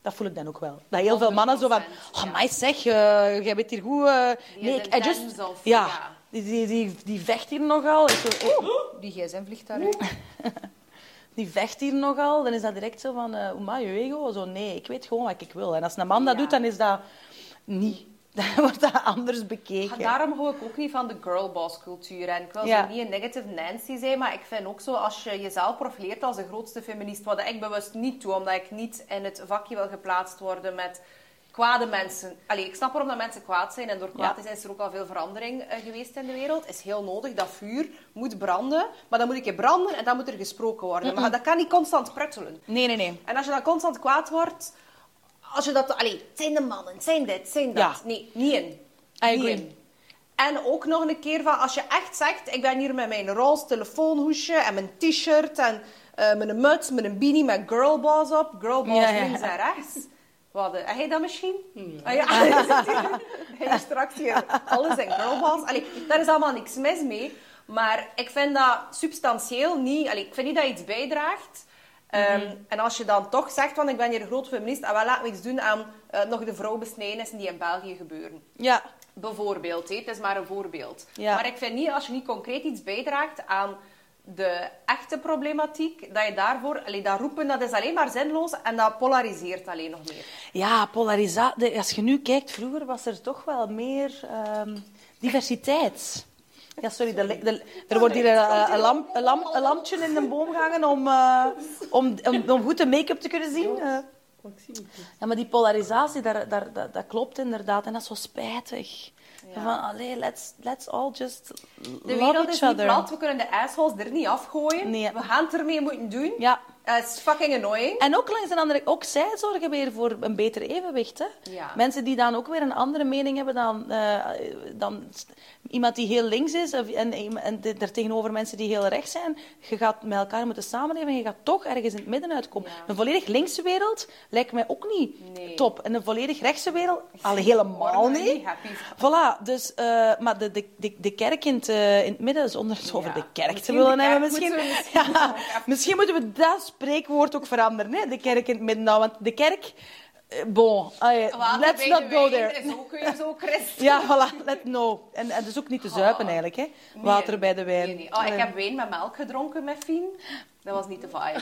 Dat voel ik dan ook wel. Dat heel veel mannen zo van... 100%, Oh, zeg, eh, jij bent hier goed... eh, nee, ik, I just... intens of- ja, ja. Die, die, die, die vecht hier nogal. Zo, oh, Die gsm vliegt daaruit. die vecht hier nogal. Dan is dat direct zo van... eh maar je ego? Zo, nee, ik weet gewoon wat ik wil. En als een man dat Ja. doet, dan is dat niet. Dan wordt dat anders bekeken. Ja, daarom hou ik ook niet van de girlboss cultuur. En ik wil Ja. niet een negative Nancy zijn, maar ik vind ook zo, als je jezelf profileert als de grootste feminist, wat ik bewust niet doe, omdat ik niet in het vakje wil geplaatst worden met kwade mensen. Allee, ik snap waarom dat mensen kwaad zijn en door kwaad Ja. zijn is er ook al veel verandering eh, geweest in de wereld. is heel nodig, dat vuur moet branden, maar dan moet ik je branden en dan moet er gesproken worden. Maar dat kan niet constant pruttelen. Nee, nee, nee. En als je dan constant kwaad wordt, als je dat... Allee, het zijn de mannen, het zijn dit, het zijn dat. Ja. Nee, niet in. I Niet in. En ook nog een keer van, als je echt zegt, ik ben hier met mijn roze telefoonhoesje en mijn t-shirt en eh, met een muts, met een beanie met girlboss op, girlboss Ja, ja. links en rechts. Wat, eh, heb jij dat misschien? Ah, ja, hij straks hier alles in girlboss. Allee, daar is allemaal niks mis mee. Maar ik vind dat substantieel niet... Allee, ik vind niet dat iets bijdraagt. Ehm, En als je dan toch zegt, van ik ben hier een groot feminist, en wel laten we iets doen aan eh, nog de vrouwenbesnijdenissen die in België gebeuren. Ja, Bijvoorbeeld, het is maar een voorbeeld. Ja. Maar ik vind niet, als je niet concreet iets bijdraagt aan de echte problematiek, dat je daarvoor... Allee, dat roepen, dat is alleen maar zinloos en dat polariseert alleen nog meer. Ja, polarisatie. Als je nu kijkt, vroeger was er toch wel meer ehm, diversiteit. Ja, sorry, de, de- er wordt hier een, een, lamp, een, lamp, een lampje in de boom gehangen om, eh, om, om, om goed de make-up te kunnen zien. eh. Ja, maar die polarisatie, daar, daar, dat, dat klopt inderdaad. En dat is zo spijtig. Van, allee, let's, let's all just De wereld is niet plat, we kunnen de assholes er niet afgooien. Nee. We gaan het ermee moeten doen. Ja. Het is fucking annoying. En ook langs de andere, ook zij zorgen weer voor een beter evenwicht. Hè? Ja. Mensen die dan ook weer een andere mening hebben dan, eh, dan iemand die heel links is of, en, en de- daartegenover mensen die heel rechts zijn. Je gaat met elkaar moeten samenleven en je gaat toch ergens in het midden uitkomen. Ja. Een volledig linkse wereld lijkt mij ook niet Nee. top. En een volledig rechtse wereld al helemaal niet. niet happy van. Voilà, dus, eh, maar de, de, de, de kerk in het, eh, in het midden, zonder het over de kerk te willen hebben, misschien. moeten misschien Ja, misschien moeten we dat spreekwoord ook veranderen, hè? de kerk in het midden. Nou, want de kerk, eh, bon, ah, let's not go there. is ook weer zo. Ja, voilà, let no. En, en dus ook niet te zuipen eigenlijk, hè? Water Nee, bij de wijn. nee, nee. Oh, ik Eh, heb wijn met melk gedronken met Fien. Dat was niet de vibe.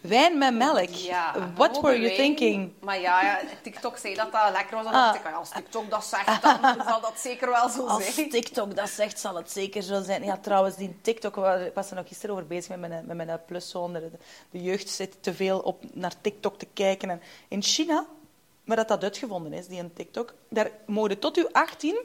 Wijn met melk. Ja, What were you wijn. thinking? Maar ja, ja, TikTok zei dat dat lekker was. Dan Ah. dacht ik, ja, als TikTok dat zegt, dan zal dat zeker wel zo Als zijn. TikTok dat zegt, zal het zeker zo zijn. Ja, trouwens, die TikTok, ik was er nog gisteren over bezig met mijn, met mijn pluszoon. De, de jeugd zit te veel op, naar TikTok te kijken. En in China, waar dat, dat uitgevonden is, die een TikTok, daar mogen tot uw 18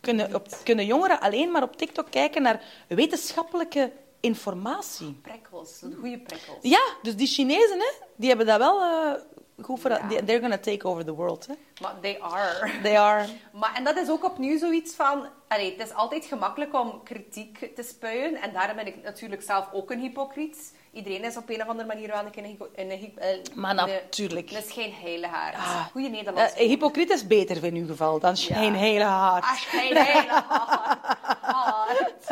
kunnen, op, kunnen jongeren alleen maar op TikTok kijken naar wetenschappelijke informatie. Prikkels, de goede prikkels. Ja, dus die Chinezen, hè, die hebben dat wel eh, goed voor... Ja. They're gonna take over the world. Hè. Maar they are. They are... Maar, en dat is ook opnieuw zoiets van... Allee, het is altijd gemakkelijk om kritiek te spuien. En daarom ben ik natuurlijk zelf ook een hypocriet. Iedereen is op een of andere manier wel een een, een, Maar natuurlijk. Een schijnheilige Ah. Goeie Nederlands. Eh, hypocriet is beter in uw geval dan geen hele. Ah, schijnheilige hart.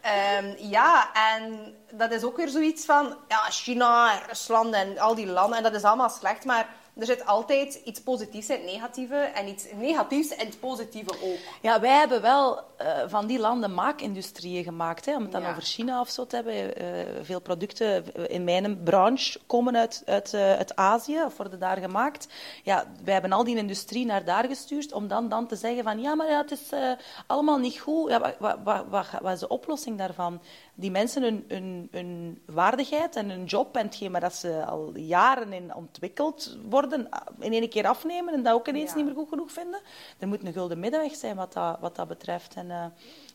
Ehm, ja, en dat is ook weer zoiets van... Ja, China Rusland en al die landen. En dat is allemaal slecht, maar... Er zit altijd iets positiefs in het negatieve en iets negatiefs in het positieve ook. Ja, wij hebben wel eh, van die landen maakindustrieën gemaakt. Hè, om het dan Ja. over China of zo te hebben. Eh, veel producten in mijn branche komen uit, uit, eh, uit Azië of worden daar gemaakt. Ja, wij hebben al die industrie naar daar gestuurd om dan, dan te zeggen van ja, maar ja, het is eh, allemaal niet goed. Ja, wat, wat, wat, wat is de oplossing daarvan? Die mensen hun, hun, hun waardigheid en hun job en hetgeen waar dat ze al jaren in ontwikkeld worden, in één keer afnemen en dat ook ineens Ja. niet meer goed genoeg vinden. Er moet een gulden middenweg zijn wat dat, wat dat betreft. En eh,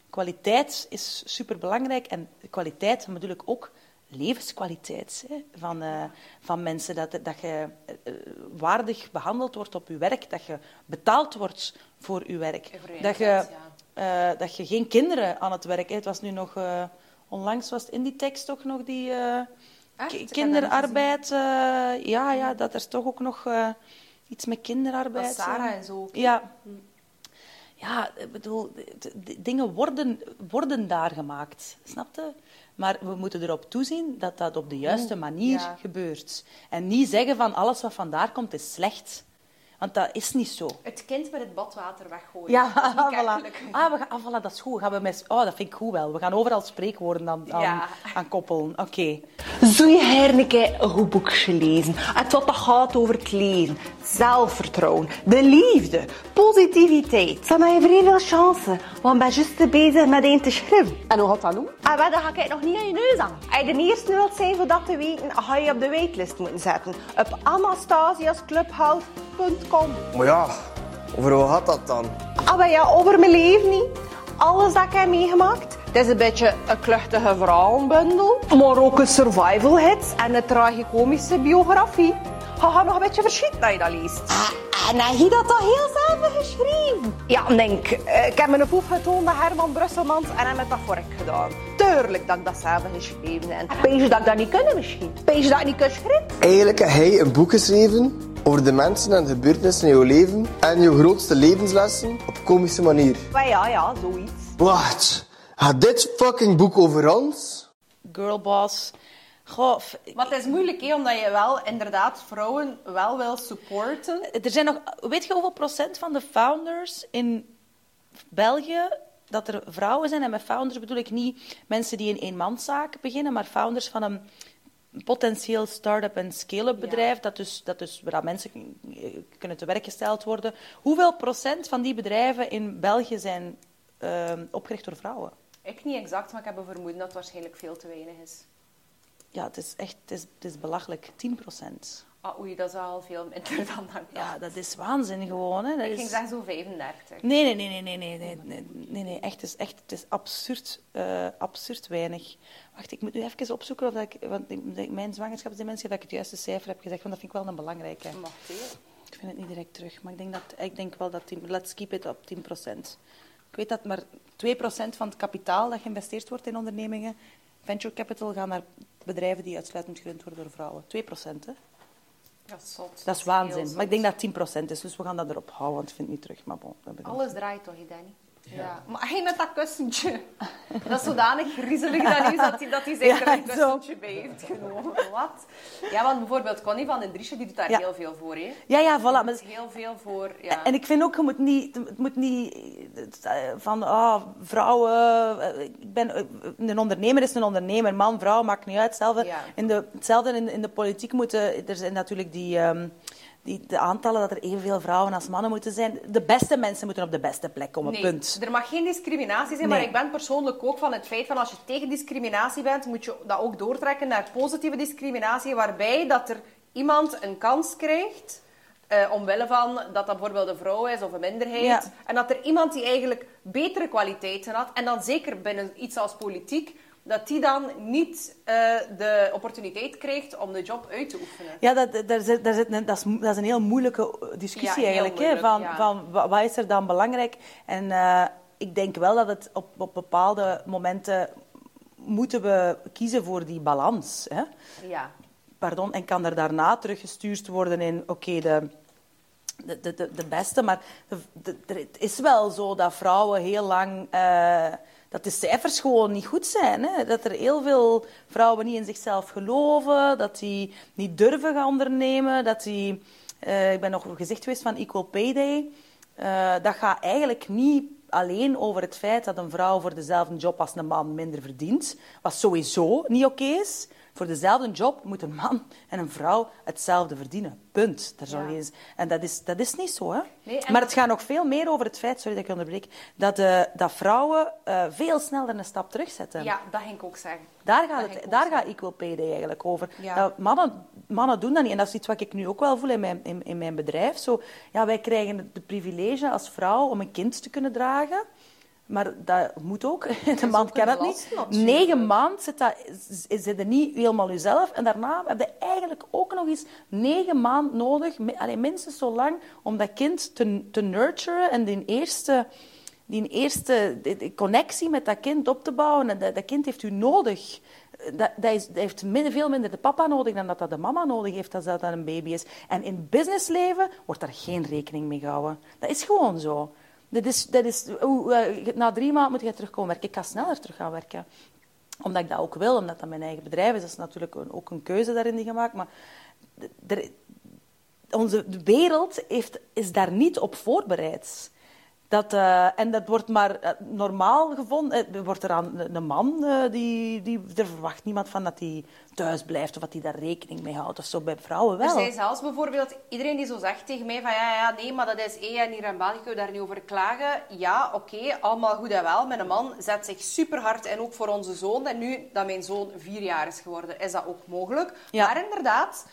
kwaliteit is superbelangrijk. En kwaliteit bedoel ik ook levenskwaliteit hè, van, eh, van mensen. Dat, dat je eh, waardig behandeld wordt op je werk, dat je betaald wordt voor je werk. Dat je, dat je geen kinderen aan het werk hebt. Het was nu nog... onlangs was het in die tekst toch nog die... eh, Echt? kinderarbeid. eh, ja, ja, dat er toch ook nog eh, iets met kinderarbeid... Sarah en zo ook? Ja. Ja, ik bedoel, dingen worden, worden daar gemaakt, snap je? Maar we moeten erop toezien dat dat op de juiste manier ja. gebeurt. En niet zeggen van alles wat vandaar komt is slecht. Want dat is niet zo. Het kind met het badwater weggooien. Ja, Dat voilà. Ah, we gaan, ah, voilà, dat is goed. Gaan we met, oh, dat vind ik goed wel. We gaan overal spreekwoorden aan, aan, Ja. aan koppelen. Oké. Zou je Herneke een goed boek gelezen? Het wat dat gaat over het leven, zelfvertrouwen, de liefde, positiviteit. Dan heb je vrij veel chansen, want ben juist bezig met een te schrijven. En hoe gaat dat doen? En wat, dan ga ik nog niet aan je neus aan. Als je de eerste wilt zijn voor dat te weten, ga je op de waitlist moeten zetten. Op anastasiasclubhouse.com Maar ja, over wat gaat dat dan? Ah, maar ja, over mijn leven niet. Alles dat ik heb meegemaakt. Het is een beetje een kluchtige verhalenbundel, maar ook een survival hit en een tragicomische biografie. Je gaat nog een beetje verschieten als je dat leest. en heb je dat toch heel zelf geschreven? Ja, denk, eh, ik heb me een proef getoond met Herman Brusselmans en heb het dat voor ik gedaan. Tuurlijk dat ik dat zelf geschreven heb. Weet je dat ik dat niet kunnen misschien? Je dat ik niet kan schrijven? Eigenlijk heb hij een boek geschreven over de mensen en gebeurtenissen in jouw leven en jouw grootste levenslessen op komische manier. Maar ja, ja, zoiets. Wacht, gaat dit fucking boek over ons? Girlboss. Goh, Maar het is moeilijk, hè, omdat je wel inderdaad vrouwen wel wil supporten. er zijn nog... Weet je hoeveel procent van de founders in België dat er vrouwen zijn, en met founders bedoel ik niet mensen die een eenmanszaak beginnen, maar founders van een potentieel start-up en scale-up bedrijf, dat dus, dat dus, waar mensen kunnen te werk gesteld worden. Hoeveel procent van die bedrijven in België zijn eh, opgericht door vrouwen? Ik niet exact, maar ik heb een vermoeden dat het waarschijnlijk veel te weinig is. Ja, het is echt het is, het is belachelijk. 10 procent. Ah, oei, dat is al veel minder dan dat. Ja, dat is waanzin gewoon. Hè. Dat Ik ging zeggen zo 35. Nee, nee, nee, nee, nee, nee, nee, nee, nee, nee, echt, het is, echt, het is absurd, eh, absurd weinig. Wacht, ik moet nu even opzoeken of dat ik, want ik- mijn zwangerschapsdementie, dat ik het juiste cijfer heb gezegd, want dat vind ik wel een belangrijke. Mag. Ik vind het niet direct terug, maar ik denk, dat, ik denk wel dat, 10, let's keep it op 10% Ik weet dat maar 2% van het kapitaal dat geïnvesteerd wordt in ondernemingen, venture capital, gaan naar bedrijven die uitsluitend gerund worden door vrouwen. 2% hè? Dat is zot. Dat is waanzin. Maar ik denk dat het 10% is, dus we gaan dat erop houden, want ik vind het niet terug. Maar bon, dat. Alles draait toch, Danny? Ja. Maar hij met dat kussentje. Dat is zodanig griezelig dat is dat hij, dat hij zeker een kussentje bij heeft genomen. Wat? Ja, want bijvoorbeeld Connie van den Driesje, die doet daar heel veel voor. Hè. Ja, ja, voilà. Maar heel veel voor... Ja. En ik vind ook, je moet niet, het moet niet eh, van, ah, vrouwen, eh, ik ben, eh, een ondernemer is een ondernemer, man, vrouw, maakt niet uit. Hetzelfde, Ja. in, de, hetzelfde in, in de politiek moeten, er zijn natuurlijk die, ehm, die, de aantallen dat er evenveel vrouwen als mannen moeten zijn. De beste mensen moeten op de beste plek komen, Nee, punt. er mag geen discriminatie zijn, maar ik ben persoonlijk ook van het feit van als je tegen discriminatie bent, moet je dat ook doortrekken naar positieve discriminatie, waarbij dat er iemand een kans krijgt, eh, omwille van dat dat bijvoorbeeld een vrouw is of een minderheid, Ja. en dat er iemand die eigenlijk betere kwaliteiten had, en dan zeker binnen iets als politiek, dat die dan niet eh, de opportuniteit krijgt om de job uit te oefenen. Ja, dat, daar zit, daar zit een, dat, is, dat is een heel moeilijke discussie Ja, heel eigenlijk. hè, van, ja. van wa- wat is er dan belangrijk? En eh, ik denk wel dat het op, op bepaalde momenten moeten we kiezen voor die balans. Hè? Ja. Pardon, en kan er daarna teruggestuurd worden in, oké, de, de, de, de, de beste. Maar de, het is wel zo dat vrouwen heel lang... eh, dat de cijfers gewoon niet goed zijn. Hè? Dat er heel veel vrouwen niet in zichzelf geloven, dat die niet durven gaan ondernemen, dat die... eh, ik ben nog gezicht geweest van Equal Pay Day. Eh, dat gaat eigenlijk niet alleen over het feit dat een vrouw voor dezelfde job als een man minder verdient, wat sowieso niet oké is. Voor dezelfde job moet een man en een vrouw hetzelfde verdienen. Punt. Daar Ja. geen- En dat is, dat is niet zo. Hè? Nee, en maar het gaat nog veel meer over het feit, sorry dat ik onderbreek, dat, eh, dat vrouwen eh, veel sneller een stap terugzetten. ja, dat ging ik ook zeggen. Daar gaat, het, daar gaat Equal Pay Day eigenlijk over. Ja. Dat mannen, mannen doen dat niet. En dat is iets wat ik nu ook wel voel in mijn, in, in mijn bedrijf. Zo, ja, wij krijgen de privilege als vrouw om een kind te kunnen dragen. Maar dat moet ook. De man kan het niet. natuurlijk. Negen maanden zit, dat, zit er niet helemaal jezelf. En daarna heb je eigenlijk ook nog eens negen maanden nodig. mi- allee, minstens zo lang om dat kind te, te nurturen. En die eerste, die eerste connectie met dat kind op te bouwen. En dat, dat kind heeft u nodig. Dat, dat, is, dat heeft minder, veel minder de papa nodig dan dat dat de mama nodig heeft als dat een baby is. En in het businessleven wordt daar geen rekening mee gehouden. Dat is gewoon zo. Dat is, is, eh, na drie maanden moet je terugkomen werken. Ik ga sneller terug gaan werken. Omdat ik dat ook wil, omdat dat mijn eigen bedrijf is. Dat is natuurlijk ook een keuze daarin die gemaakt. Maar onze wereld heeft, is daar niet op voorbereid. Dat, eh, en dat wordt maar eh, normaal gevonden. Eh, wordt er aan een een man, die, die, er verwacht niemand van dat hij thuis blijft of dat hij daar rekening mee houdt. Of zo bij vrouwen Er wel. zijn zelfs bijvoorbeeld iedereen die zo zegt tegen mij van ja, ja, nee, maar dat is één en hier in België daar niet over klagen. Ja, oké, allemaal goed en wel. Mijn man zet zich super hard in, ook voor onze zoon. En nu dat mijn zoon vier jaar is geworden, is dat ook mogelijk. Ja. Maar inderdaad,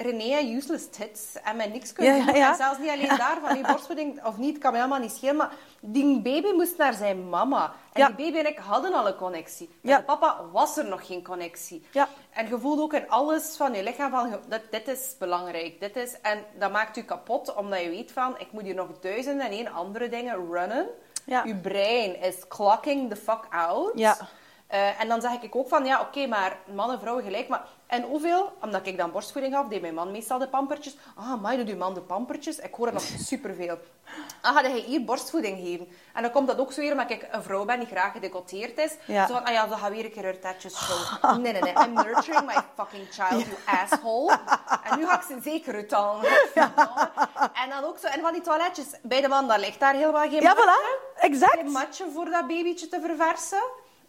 René useless tits en met niks kunnen Ja, doen. ja, ja. En zelfs niet alleen daarvan, die borstvoeding of niet, kan me helemaal niet schelen. Maar die baby moest naar zijn mama. En die baby en ik hadden al een connectie. Met papa was er nog geen connectie. Ja. En je voelt ook in alles van je lichaam van, dat, dit is belangrijk. Dit is, en dat maakt u kapot, omdat je weet van, ik moet hier nog duizenden en één andere dingen runnen. Ja. Je brein is clocking the fuck out. Ja. Eh, en dan zeg ik ook van, ja, oké, maar man en vrouw gelijk. Maar, en hoeveel, omdat ik dan borstvoeding gaf, deed mijn man meestal de pampertjes. Ah, maar doet uw man de pampertjes? Ik hoor het nog superveel. Ah, ga jij hier borstvoeding geven? En dan komt dat ook zo weer, omdat ik een vrouw ben die graag gedecolteerd is. Ja. Zo van, ah ja, dan gaan we weer een keer haar showen. Nee, nee, nee. I'm nurturing my fucking child, you asshole. En nu ga ik ze zeker uithalen. En dan ook zo, en van die toiletjes, bij de man, daar ligt daar helemaal geen Ja, voilà. Exact. Een matje voor dat babytje te verversen.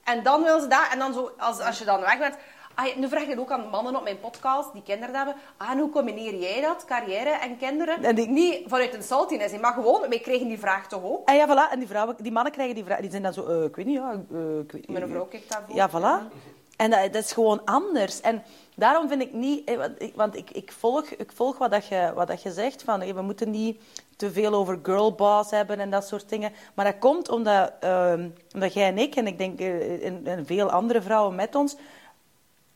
En dan wil ze dat. En dan zo, als, als je dan weg bent... Ah, nu vraag ik het ook aan mannen op mijn podcast die kinderen hebben. Ah, en hoe combineer jij dat, carrière en kinderen? En die- Niet vanuit een saltiness, maar gewoon, wij kregen die vraag toch ook? En ja, voilà. En die, vrouwen, die mannen krijgen die vraag. Die zijn dan zo, eh, ik weet niet, ja. eh, ik weet, Mijn vrouw kijkt daarvoor. Ja, voilà. En dat, dat is gewoon anders. En daarom vind ik niet... want ik- ik, volg, ik volg wat, dat je, wat dat je zegt. Van, we moeten niet te veel over girlboss hebben en dat soort dingen. Maar dat komt omdat, ehm, omdat jij en ik, en ik denk eh, en, en veel andere vrouwen met ons,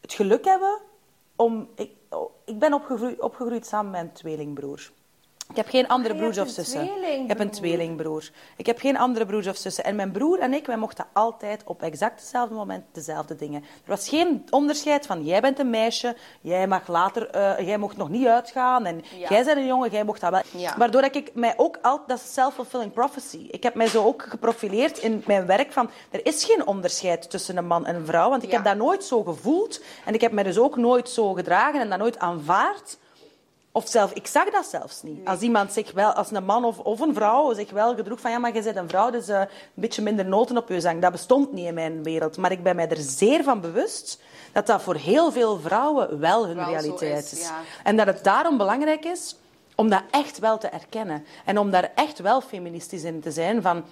het geluk hebben om... Ik, oh, ik ben opgegroeid, opgegroeid samen met een tweelingbroer. Ik heb geen andere Ah, broers of zussen. Ik heb een tweelingbroer. Ik heb geen andere broers of zussen. En mijn broer en ik, wij mochten altijd op exact hetzelfde moment dezelfde dingen. Er was geen onderscheid van, jij bent een meisje, jij mag later, eh, jij mocht nog niet uitgaan. En Ja. jij bent een jongen, jij mocht dat wel. Ja. Waardoor dat ik mij ook altijd, dat is self-fulfilling prophecy. Ik heb mij zo ook geprofileerd in mijn werk van, er is geen onderscheid tussen een man en een vrouw. Want ik Ja. heb dat nooit zo gevoeld. En ik heb mij dus ook nooit zo gedragen en dat nooit aanvaard. Of zelf, ik zag dat zelfs niet. Als iemand zich wel, als een man of, of een vrouw zich wel gedroeg van ja, maar je bent een vrouw, dus eh, een beetje minder noten op je zang. Dat bestond niet in mijn wereld. Maar ik ben mij er zeer van bewust dat dat voor heel veel vrouwen wel hun Wel realiteit is, is. ja. En dat het daarom belangrijk is om dat echt wel te erkennen. En om daar echt wel feministisch in te zijn van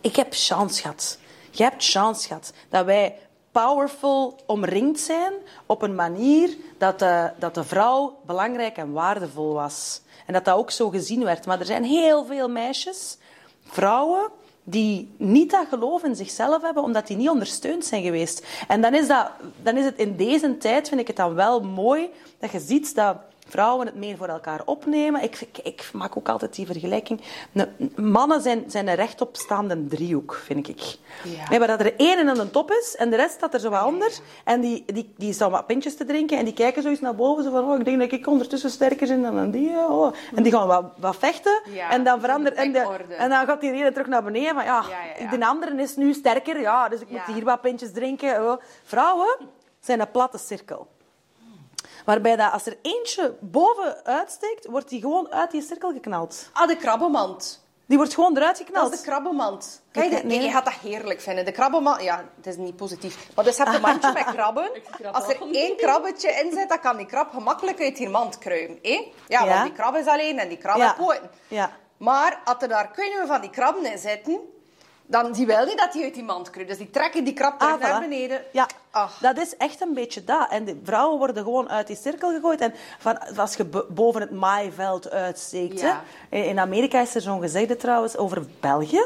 ik heb chance gehad. Je hebt chance gehad dat wij powerful omringd zijn op een manier dat de, dat de vrouw belangrijk en waardevol was. En dat dat ook zo gezien werd. Maar er zijn heel veel meisjes, vrouwen, die niet dat geloof in zichzelf hebben, omdat die niet ondersteund zijn geweest. En dan is, dat, dan is het in deze tijd, vind ik het dan wel mooi, dat je ziet dat vrouwen het meer voor elkaar opnemen. Ik, ik, ik maak ook altijd die vergelijking. Ne- mannen zijn, zijn een rechtopstaande driehoek, vind ik. Ja. Nee, waar dat er één aan de top is en de rest staat er zo wat onder. En die, die, die staan wat pintjes te drinken en die kijken zo eens naar boven. Zo van, oh, ik denk dat ik ondertussen sterker ben dan die. Oh. En die gaan wat, wat vechten. Ja, en dan verandert... de En, de, en dan gaat die ene terug naar beneden. Van, ja, de andere is nu sterker. Ja, dus ik moet hier wat pintjes drinken. Oh. Vrouwen zijn een platte cirkel. Waarbij dat als er eentje boven uitsteekt, wordt die gewoon uit die cirkel geknald. Ah, de krabbenmand. Die wordt gewoon eruit Dat geknald. is de krabbenmand. Kijk, Ik- nee, nee. je gaat dat heerlijk vinden. De krabbenmand... Ja, het is niet positief. Maar dus je hebt een mandje met krabben. Als er één krabbetje in zit, dan kan die krab gemakkelijk uit die mand kruimen. hè? Ja, Ja. want die krab is alleen en die krab Ja. heeft poten. Ja. Maar als er daar kunnen van die krabben in zitten, dan die wil niet dat die uit die mand kruipt. Dus die trekken die terug Ah, naar voilà. beneden. Ja, Ach. dat is echt een beetje dat. En de vrouwen worden gewoon uit die cirkel gegooid. En van, als je bo- boven het maaiveld uitsteekt... Ja. Hè. In Amerika is er zo'n gezegde trouwens over België.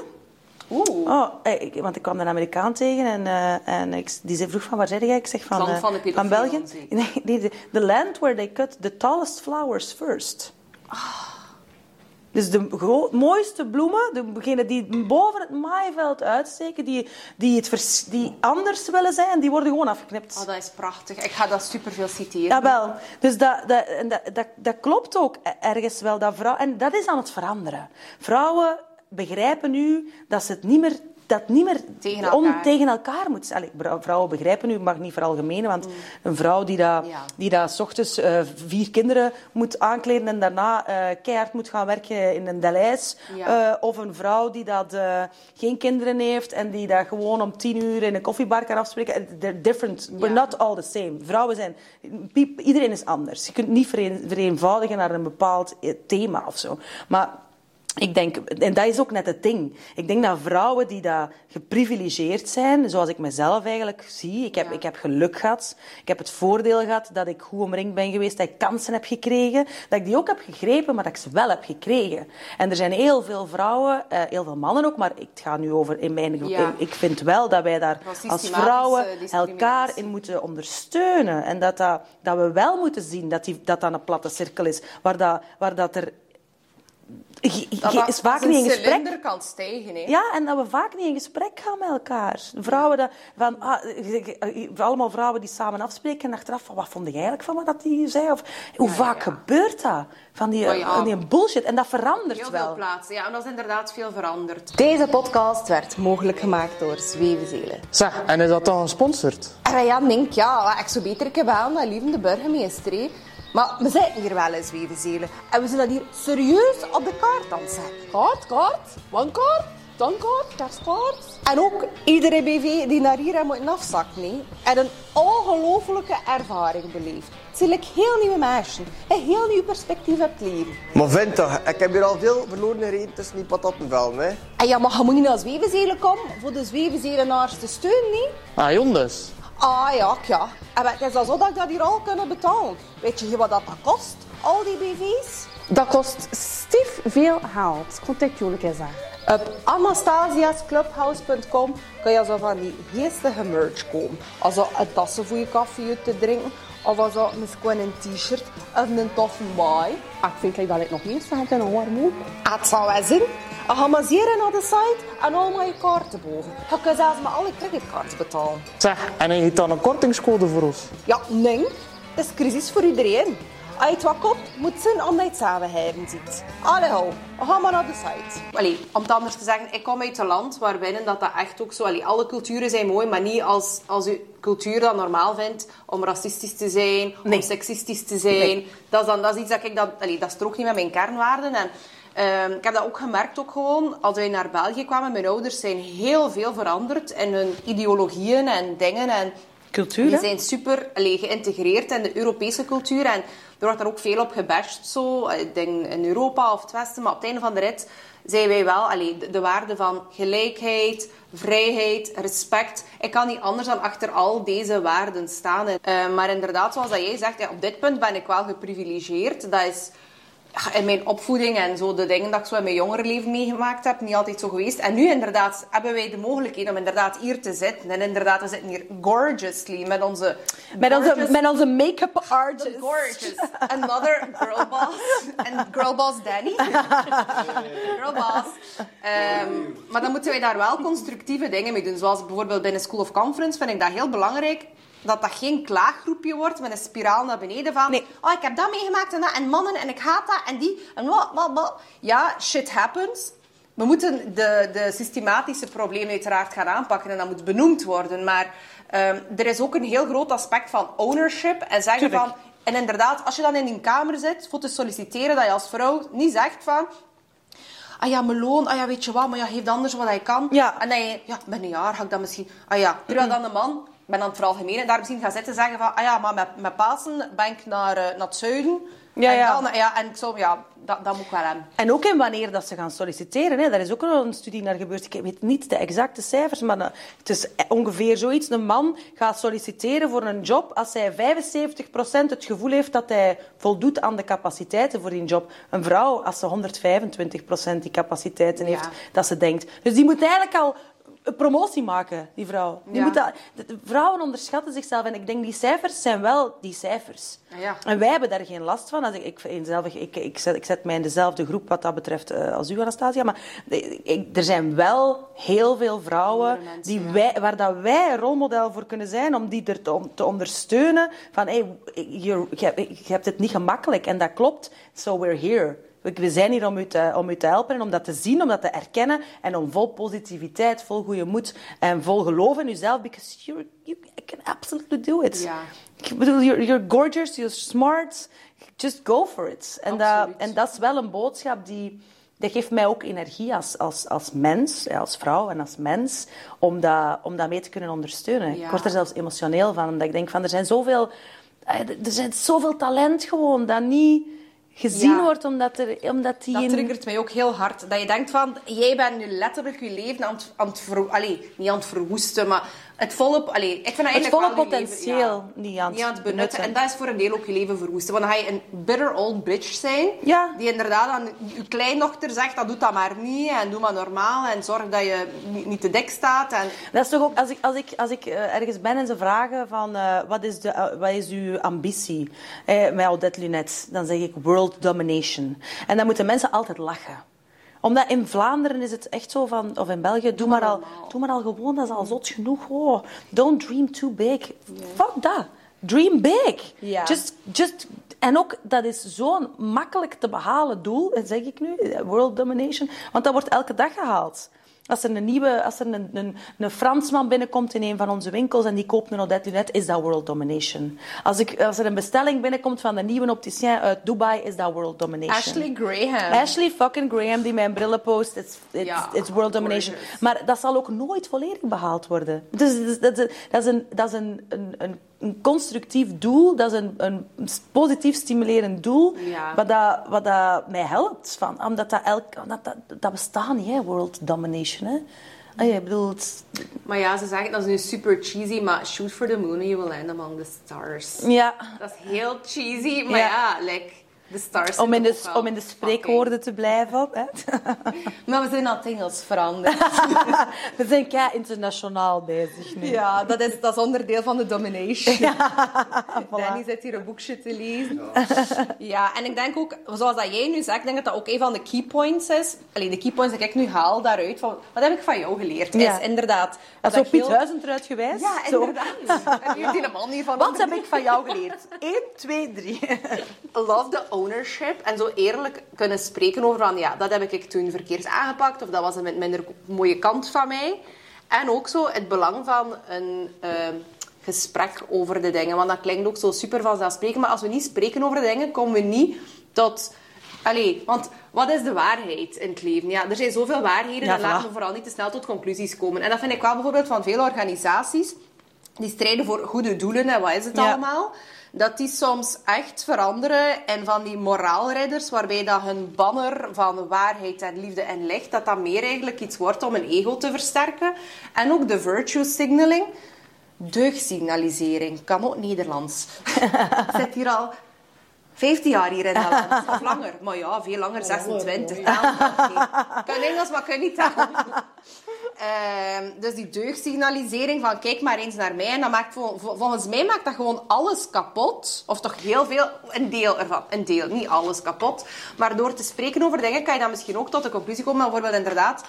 Oeh. Oh, eh, ik, want ik kwam een Amerikaan tegen en, eh, en ik, die zei, vroeg van waar zei jij? Ik zeg van, eh, van pedofielen, België. Nee, nee, the, land where they cut the tallest flowers first. Dus de mooiste bloemen, degenen die boven het maaiveld uitsteken, die, die, het vers- die anders willen zijn, die worden gewoon afgeknipt. Oh, dat is prachtig. Ik ga dat superveel citeren. Jawel, dus dat, dat, dat, dat, dat klopt ook ergens wel. Dat vrouw, en dat is aan het veranderen. Vrouwen begrijpen nu dat ze het niet meer, dat niet meer Tegen elkaar. tegen elkaar moet zijn. Vrouwen begrijpen nu, ik mag niet veralgemenen, want een vrouw die dat, Ja. die dat ochtends eh, vier kinderen moet aankleden en daarna eh, keihard moet gaan werken in een deleis. Ja. Eh, of een vrouw die dat, geen kinderen heeft en die dat gewoon om tien uur in een koffiebar kan afspreken. They're different. We're Ja. not all the same. Vrouwen zijn... Iedereen is anders. Je kunt niet vereen- vereenvoudigen naar een bepaald thema of zo. Maar ik denk... En dat is ook net het ding. Ik denk dat vrouwen die dat geprivilegeerd zijn, zoals ik mezelf eigenlijk zie... Ik heb, ik heb geluk gehad. Ik heb het voordeel gehad dat ik goed omringd ben geweest, dat ik kansen heb gekregen. Dat ik die ook heb gegrepen, maar dat ik ze wel heb gekregen. En er zijn heel veel vrouwen, eh, heel veel mannen ook, maar ik ga nu over in mijn... Ja. Ik vind wel dat wij daar als vrouwen discriminatie. elkaar in moeten ondersteunen. En dat, dat, dat we wel moeten zien dat die, dat, dat een platte cirkel is. Waar dat, waar dat er... Dat dat is vaak niet in gesprek... kan stijgen. Hè. Ja, en dat we vaak niet in gesprek gaan met elkaar. Vrouwen dat, van, ah, je- allemaal vrouwen die samen afspreken en achteraf van wat vond je eigenlijk van wat dat die zei? Of, hoe vaak gebeurt dat? Van die, Maar ja. van die bullshit. En dat verandert Heel wel. veel plaatsen. Ja, en dat is inderdaad veel veranderd. Deze podcast werd mogelijk gemaakt door Zwevenzelen. Zeg, en is dat dan gesponsord? Ja, denk ja, ik zou beter kunnen bellen naar lieve de burgemeester. hè. Maar we zitten hier wel in Zwevenzelen. En we zullen dat hier serieus op de kaart dan zetten. Kaart, kaart, one kaart. toonkaart, kerstkaart. En ook iedere BV die naar hier moet afzakken, nee, heeft een ongelofelijke ervaring beleefd. Het zijn like heel nieuwe mensen. Een heel nieuw perspectief op het leven. Maar vind toch, ik heb hier al veel verloren gereden tussen die patattenvelden. Hè. En ja, maar je moet niet naar Zwevenzelen komen voor de Zwevenzelenaars te steunen, niet? Ah, jongens. Ah ja, ja. En het is al zo dat ik dat hier al kunnen betalen. Weet je wat dat kost, al die BV's? Dat kost stief veel geld. Contact jullie eens aan. Op anastasiasclubhouse.com kun je zo van die geestige merch kopen. Also een tassen voor je koffie te drinken. Of misschien een t-shirt of een toffe baai. Ah, ik vind dat ik nog meer geld in een warm Het zal wel zijn. Je gaat maar zeer naar de site en allemaal je kaarten boven. Je kunt zelfs met alle creditcards betalen. Zeg, en hij heeft dan een kortingscode voor ons. Ja, nee. Het is crisis voor iedereen. Als je het wat koopt, moet zijn omdat je het samen hebben ziet. Allee. We gaan maar naar de site. Allee, om het anders te zeggen, ik kom uit een land waarbinnen dat, dat echt ook zo... Allee, alle culturen zijn mooi, maar niet als, als je cultuur dat normaal vindt om racistisch te zijn, om seksistisch te zijn. Nee. Dat, is dan, dat is iets dat ik... Dat, allee, dat strookt niet met mijn kernwaarden. En, ehm, ik heb dat ook gemerkt ook gewoon, als wij naar België kwamen. Mijn ouders zijn heel veel veranderd in hun ideologieën en dingen. En Cultuur, die zijn super allee, geïntegreerd in de Europese cultuur. En er wordt daar ook veel op gebashed, zo, ik denk in Europa of het Westen. Maar op het einde van de rit zijn wij wel allee, de, de waarde van gelijkheid, vrijheid, respect. Ik kan niet anders dan achter al deze waarden staan. Eh, maar inderdaad, zoals dat jij zegt, ja, op dit punt ben ik wel geprivilegeerd. Dat is in mijn opvoeding en zo de dingen dat ik zo in mijn jongere leven meegemaakt heb, niet altijd zo geweest. En nu inderdaad hebben wij de mogelijkheid om inderdaad hier te zitten. En inderdaad, we zitten hier gorgeously met onze... Met onze, met onze make-up artist. Gorgeous. Another girl boss. En girl boss Danny. girl boss. Ehm, maar dan moeten wij daar wel constructieve dingen mee doen. Zoals bijvoorbeeld binnen School of Conference vind ik dat heel belangrijk. Dat dat geen klaaggroepje wordt met een spiraal naar beneden van... Nee. Oh, ik heb dat meegemaakt en dat. En mannen en ik haat dat en die. En wat, wat, wat. Ja, shit happens. We moeten de, de systematische problemen uiteraard gaan aanpakken en dat moet benoemd worden. Maar ehm, er is ook een heel groot aspect van ownership en zeggen Tuurlijk. van... En inderdaad, als je dan in een kamer zit voor te solliciteren, dat je als vrouw niet zegt van... Ah ja, mijn loon, ah ja, weet je wat, maar ja, geef anders wat hij kan. Ja. En dan je, ja, binnen een jaar ga ik dat misschien... Ah ja, terwijl dan de man, ben dan het veralgemenen, daar misschien gaat zitten zeggen van... Ah ja, maar met, met Pasen ben ik naar, eh, naar het zuiden. Ja, en ja. Dan, ja, en ik zo, ja, dat, dat moet ik wel hebben. En ook in wanneer dat ze gaan solliciteren. Hè. Daar is ook al een studie naar gebeurd. Ik weet niet de exacte cijfers, maar eh, het is ongeveer zoiets. Een man gaat solliciteren voor een job als hij 75% het gevoel heeft dat hij voldoet aan de capaciteiten voor die job. Een vrouw als ze 125% die capaciteiten heeft, Ja. dat ze denkt. Dus die moet eigenlijk al promotie maken, die vrouw. Die Ja. moet dat, de- vrouwen onderschatten zichzelf. En ik denk, die cijfers zijn wel die cijfers. Ja. En wij hebben daar geen last van. Als ik, ik, ik, ik, zet, ik zet mij in dezelfde groep wat dat betreft eh, als u, Anastasia. Maar ik- er zijn wel heel veel vrouwen mensen, die ja. waar dat wij een rolmodel voor kunnen zijn om die er te, om, te ondersteunen. Van, hey, je, je hebt het niet gemakkelijk. En dat klopt. So we're here. We- zijn hier om u, te, om u te helpen en om dat te zien, om dat te erkennen. En om vol positiviteit, vol goede moed en vol geloof in uzelf. Because you're, you can absolutely do it. Ja. Ik bedoel, you're, you're gorgeous, you're smart. Just go for it. En dat, en dat is wel een boodschap die... Dat geeft mij ook energie als, als, als mens, als vrouw en als mens, om dat, om dat mee te kunnen ondersteunen. Ja. Ik word er zelfs emotioneel van, omdat ik denk van, er zijn zoveel... eh, Er zijn zoveel talent gewoon, dat niet gezien Ja. wordt, omdat, er, omdat die... Dat in- triggert mij ook heel hard. Dat je denkt van, jij bent nu letterlijk je leven aan het, aan het ver, allee, niet aan het verwoesten, maar het volop, allee, ik vind eigenlijk volle potentieel leven, niet aan het benutten. benutten. En dat is voor een deel ook je leven verwoesten. Want dan ga je een bitter old bitch zijn, Ja. die inderdaad aan je kleindochter zegt, dat doet dat maar niet, en doe maar normaal, en zorg dat je niet, niet te dik staat. En, Dat is toch ook, als ik, als ik, als ik eh, ergens ben en ze vragen van, eh, wat, is de, eh, wat is uw ambitie eh, met Odette Lunet, dan zeg ik world domination. En dan moeten mensen altijd lachen omdat in Vlaanderen is het echt zo van, of in België, doe maar, al, doe maar al gewoon, dat is al zot genoeg. Oh, don't dream too big. Fuck dat. Dream big. Ja. Just, just, en ook, dat is zo'n makkelijk te behalen doel, zeg ik nu, world domination, want dat wordt elke dag gehaald. Als er een nieuwe, als er een, een, een Fransman binnenkomt in een van onze winkels en die koopt een Odette Lunet, is dat world domination. Als, ik, als er een bestelling binnenkomt van een nieuwe opticien uit Dubai, is dat world domination. Ashley Graham. Ashley fucking Graham die mijn brillen post, it's, it's, Ja, it's world domination. gorgeous. Maar dat zal ook nooit volledig behaald worden. Dus dat is, dat is een, dat is een, een, een, een constructief doel, dat is een, een positief stimulerend doel, Ja. wat, dat, wat dat mij helpt. Van, omdat dat, elk, omdat dat, dat bestaat niet, hè, world domination. Hè. Ah, ja, ik bedoel, het- Maar ja, ze zeggen, dat is nu super cheesy, maar shoot for the moon and you will land among the stars. ja, Dat is heel cheesy, maar Ja. ja, like, de stars om in, de, ook om in de spreekwoorden te blijven. Hè. Maar we zijn aan het Engels veranderd. We zijn kei internationaal bezig nu. ja, dat is, dat is onderdeel van de domination. Danny voilà. zit hier een boekje te lezen. Ja. en ik denk ook, zoals dat jij nu zegt, ik denk dat dat ook een van de key points is. Alleen de key points die ik nu haal daaruit, van, wat heb ik van jou geleerd? Ja. Is inderdaad... Dat is zo Piet heel- Huizend eruit geweest. Ja, Zo. inderdaad. En die man hier van Wat heb ik van jou geleerd? 1, 2, 3. love the ownership en zo eerlijk kunnen spreken over van ja, dat heb ik toen verkeerd aangepakt of dat was een minder mooie kant van mij. En ook zo het belang van een ehm, gesprek over de dingen. Want dat klinkt ook zo super vanzelfsprekend, maar als we niet spreken over de dingen, komen we niet tot... Allee, want wat is de waarheid in het leven? Ja, er zijn zoveel waarheden Ja, en laten we vooral niet te snel tot conclusies komen. En dat vind ik wel bijvoorbeeld van veel organisaties die strijden voor goede doelen en wat is het Ja. allemaal. Dat die soms echt veranderen en van die moraalridders, waarbij dat hun banner van waarheid en liefde en licht, dat dat meer eigenlijk iets wordt om een ego te versterken. En ook de virtue signaling. Deugdsignalisering, kan ook Nederlands. Ik zit hier al 15 jaar hier in dat land, of langer. Maar ja, veel langer, 26. Tellen dat niet. Ik kan Engels, maar ik kan niet tellen. Ehm, dus die deugdsignalisering van kijk maar eens naar mij. En dat maakt, vol- vol- volgens mij maakt dat gewoon alles kapot. Of toch heel veel, een deel ervan. Een deel, niet alles kapot. Maar door te spreken over dingen kan je dan misschien ook tot de conclusie komen. Bijvoorbeeld inderdaad,